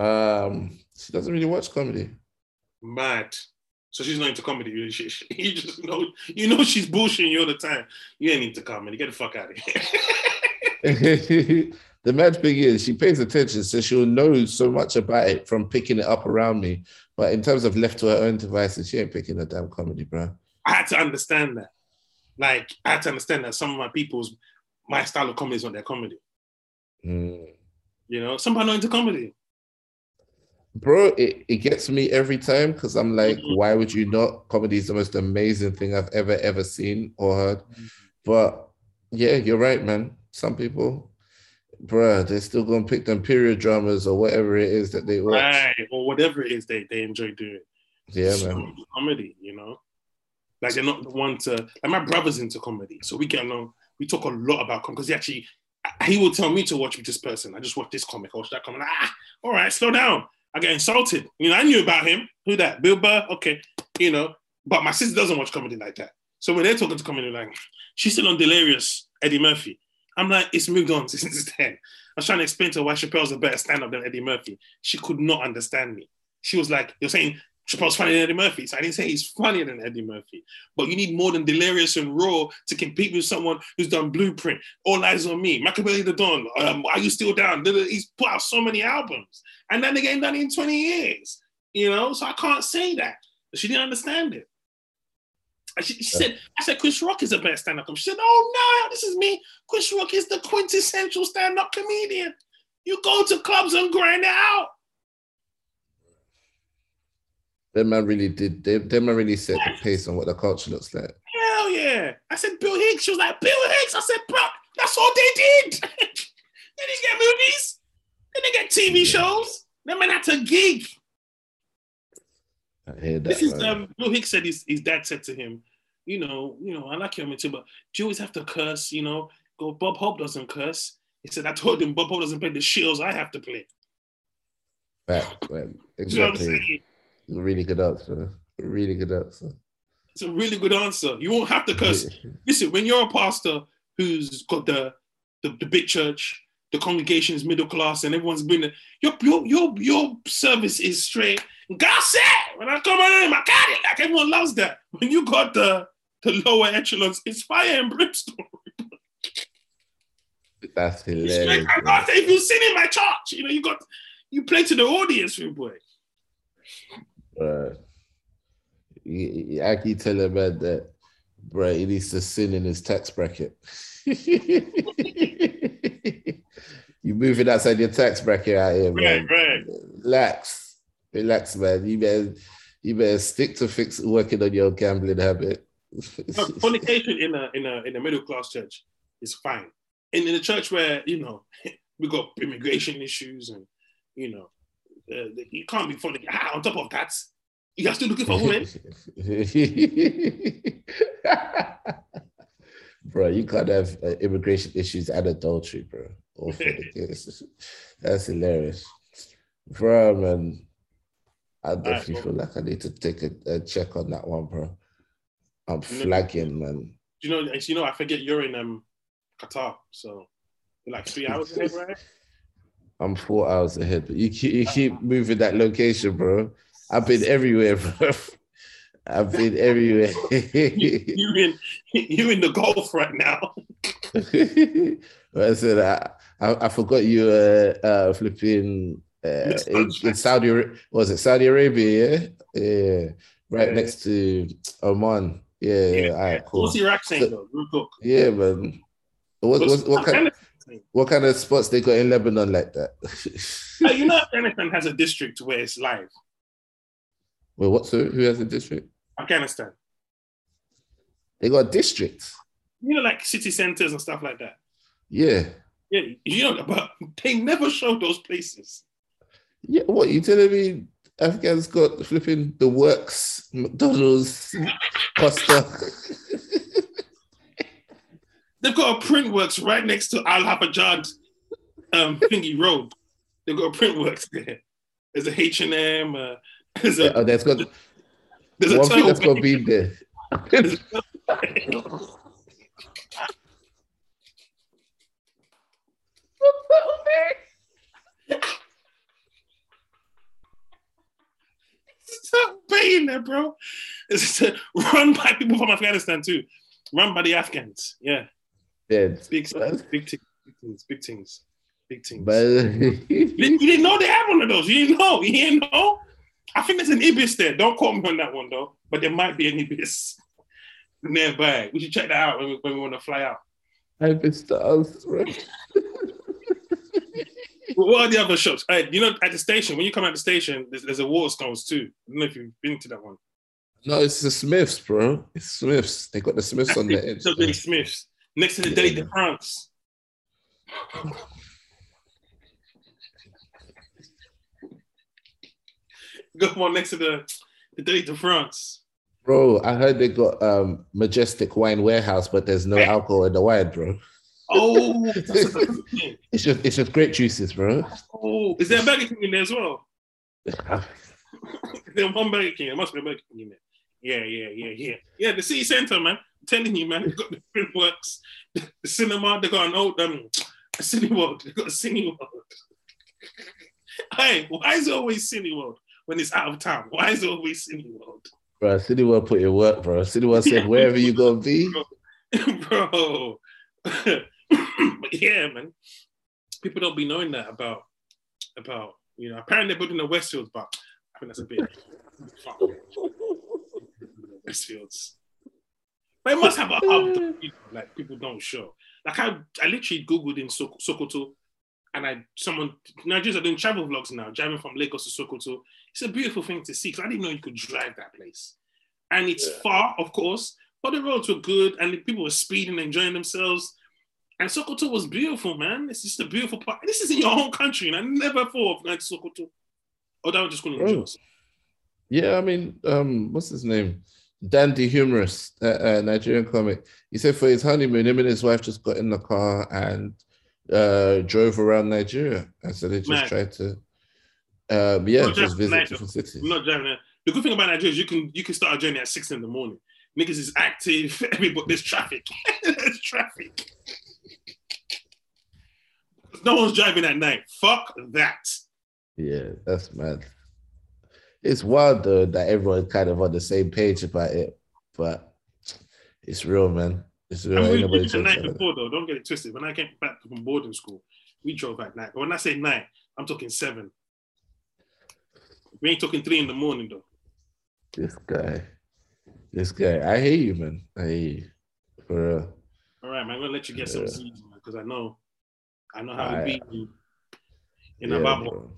Um, she doesn't really watch comedy. Mad. So she's not into comedy. You, she, she- you just know, you know, she's bullshitting you all the time. You ain't into comedy. Get the fuck out of here. the mad thing is she pays attention, so she'll know so much about it from picking it up around me. But in terms of left to her own devices, she ain't picking a damn comedy, bro. I had to understand that. Like, I had to understand that some of my people's, my style of comedy is not their comedy. Mm. You know, some are not into comedy. Bro, it, it gets me every time because I'm like, Mhm. why would you not? Comedy is the most amazing thing I've ever, ever seen or heard. But yeah, you're right, man. Some people, bruh, they're still gonna pick them period dramas or whatever it is that they watch. Right. Or whatever it is they, they enjoy doing. Yeah, It's man. Comedy, you know? Like they're not the one to like my brother's into comedy. So we get along, we talk a lot about comedy because he actually he will tell me to watch this person. I just watch this comic, I watch that comic. Ah, all right, slow down. I get insulted. You know, I knew about him. Who that? Bill Burr? Okay. You know, but my sister doesn't watch comedy like that. So when they're talking to comedy, like, she's still on Delirious, Eddie Murphy. I'm like, it's moved on since then. I was trying to explain to her why Chappelle's a better stand-up than Eddie Murphy. She could not understand me. She was like, You're saying Chappelle's funnier than Eddie Murphy. So I didn't say he's funnier than Eddie Murphy. But you need more than Delirious and Raw to compete with someone who's done Blueprint, All Eyes on Me, Makaveli the Don, um, Are You Still Down? He's put out so many albums. And that nigga ain't done it in 20 years. You know, so I can't say that. She didn't understand it. She, she said, I said, Chris Rock is the best stand-up comedian. She said, Oh no, this is me. Chris Rock is the quintessential stand-up comedian. You go to clubs and grind it out. Them man really did. They, them man really set the pace on what the culture looks like. Hell yeah. I said, Bill Hicks. She was like, Bill Hicks. I said, bro, that's all they did. they didn't get movies. They didn't get TV shows. That man had to gig. I hear that. This is man. um, Bill Hicks said his, his dad said to him, you know, you know, I like your me too, but do you always have to curse? You know, go. Bob Hope doesn't curse. He said, I told him Bob Hope doesn't play the shields I have to play. Man. You know Exactly. saying? Really good answer. Really good answer. It's a really good answer. You won't have to curse. Listen, when you're a pastor who's got the the, the big church, the congregation is middle class, and everyone's been there, your your your your service is straight. God said, when I come in, I got it. Like everyone loves that. When you got the the lower echelons, it's fire and brimstone. That's hilarious. If you sing in my church, you know, you got you play to the audience, boy. Bruh. You, I keep telling man that, bro, he needs to sin in his tax bracket. you moving outside your tax bracket out here, man. Right, right. Relax, relax, man. You better, you better stick to fix working on your gambling habit. No, fornication in a in a in a middle class church is fine. And in a church where you know we got immigration issues and you know uh, you can't be fornicating. Ah, on top of that, you are still looking for women. bro, you can't have uh, immigration issues and adultery, bro. That's hilarious. Bro, man. I definitely bro. feel like I need to take a, a check on that one, bro. I'm know- flagging, man. you know, you know, I forget you're in um Qatar, so like three hours ahead, right? I'm four hours ahead, but you keep, you keep moving that location, bro. I've been everywhere, bro. I've been everywhere. You, you're in you're in the Gulf right now. I said I, I, I forgot you uh, uh flipping uh, in, in Saudi was it Saudi Arabia? Yeah, yeah, right Yeah. next to Oman. Yeah, yeah. Yeah. All right, cool. What's your accent though? Real quick. Yeah, man. What, what, what, kind, what kind of spots they got in Lebanon like that? Hey, you know, Afghanistan has a district where it's live. well, what's who, who has a district? Afghanistan, They got districts. you know, like city centers and stuff like that. Yeah. Yeah, you know, but they never show those places. Yeah, what you telling me? Afghan's got flipping the works, McDonald's, Costa. They've got a print works right next to Al Hafajad um, thingy road. They've got a print works there. There's a H and M. Uh, there's a, oh, that's got there's a one thing turtle that's got to be there. Stop paying there, bro. It's run by people from Afghanistan too. Run by the Afghans. Yeah. Yeah, Big, big things, big things, big things, big things. but You didn't know they had one of those. You didn't know. You didn't know. I think there's an Ibis there. Don't quote me on that one though. But there might be an Ibis nearby. We should check that out when we, when we want to fly out. Been stars, right? What are the other shops? You know, at the station, when you come at the station, there's, there's a Waterstones too. I don't know if you've been to that one. No, it's the Smiths, bro. It's Smiths. They got the Smiths on the edge. So Smith's next to the Deli de France. Go on next to the the Deli de France. Bro, I heard they got um majestic wine warehouse, but there's no alcohol in the wine, bro. Oh, that's a good thing. It's just it's just grape juices, bro. oh, is there a Burger King in there as well? There's one Burger King. There must be a Burger King in there. Yeah, yeah, yeah, yeah. Yeah, the city center, man. Telling you, man. They've got the print works, the cinema. they've got an old um, a Cineworld. they've got a Cineworld. hey, why is it always Cineworld when it's out of town? Why is it always Cineworld? Bro, Cineworld put in work, bro. Cineworld said, wherever you gonna be, bro. but yeah, man. People don't be knowing that about about you know. Apparently, they're building the Westfields, but I think that's a bit. Westfields, but it must have a hub. that, you know, like people don't show. Like I, I literally googled in Sok- Sokoto, and I someone Nigerians are doing travel vlogs now, driving from Lagos to Sokoto. It's a beautiful thing to see because I didn't know you could drive that place, and it's Yeah. far, of course, but the roads were good and the people were speeding, enjoying themselves. And Sokoto was beautiful, man. It's just a beautiful part. This is in your own country, and I never thought of going to Sokoto. Oh, that was just going to Bro. enjoy. Yeah, I mean, um, what's his name? Dandy Humorous, uh, uh, Nigerian comic. He said for his honeymoon, him and his wife just got in the car and uh, drove around Nigeria. And so they just Man. tried to, um, yeah, Not just visit Nigeria. different cities. I'm not driving there. The good thing about Nigeria is you can you can start a journey at six in the morning. Niggas is active. Everybody, there's traffic. there's traffic. No one's driving at night. Fuck that. Yeah, that's mad. It's wild though that everyone kind of on the same page about it, but it's real, man. It's real. I mean, we did the night before though. Don't get it twisted. When I came back from boarding school, we drove at night. But when I say night, I'm talking seven. We ain't talking three in the morning though. This guy, this guy. I hate you, man. I hear you. For real. All right, man. I'm gonna let you get some seeds, because I know, I know how to beat you in Yeah, a bubble.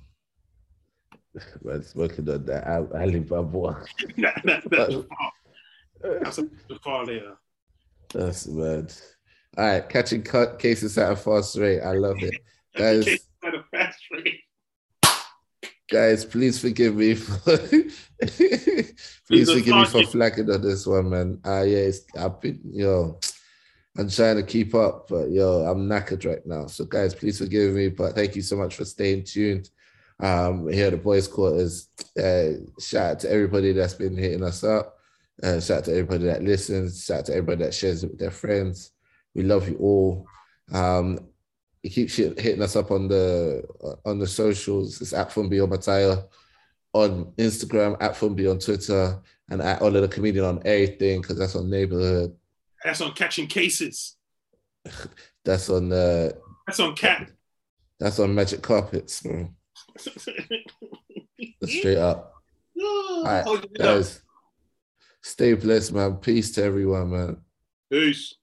Bro. Man's working on that Al- Alibaba. that, that, that, that's a the call there. That's mad. All right, catching cut cases at a fast rate. I love it. Guys, at a fast rate. guys, please forgive me for please forgive me for flagging on this one, man. Ah, yeah, it's, I've been yo, I'm trying to keep up, but yo, I'm knackered right now. So, guys, please forgive me. But thank you so much for staying tuned. Um, here at the boys' quarters. Uh, shout out to everybody that's been hitting us up. Uh, shout out to everybody that listens. Shout out to everybody that shares it with their friends. We love you all. Um, you keep hitting us up on the on the socials. It's at Fumbi Mataya on Instagram, at Fumbi on Twitter, and at all of the comedian on everything because that's on neighborhood. That's on catching cases. That's on uh, That's on cat. that's on Magic Carpets, bro. Straight up. All right, guys. Stay blessed, man. Peace to everyone, man. Peace.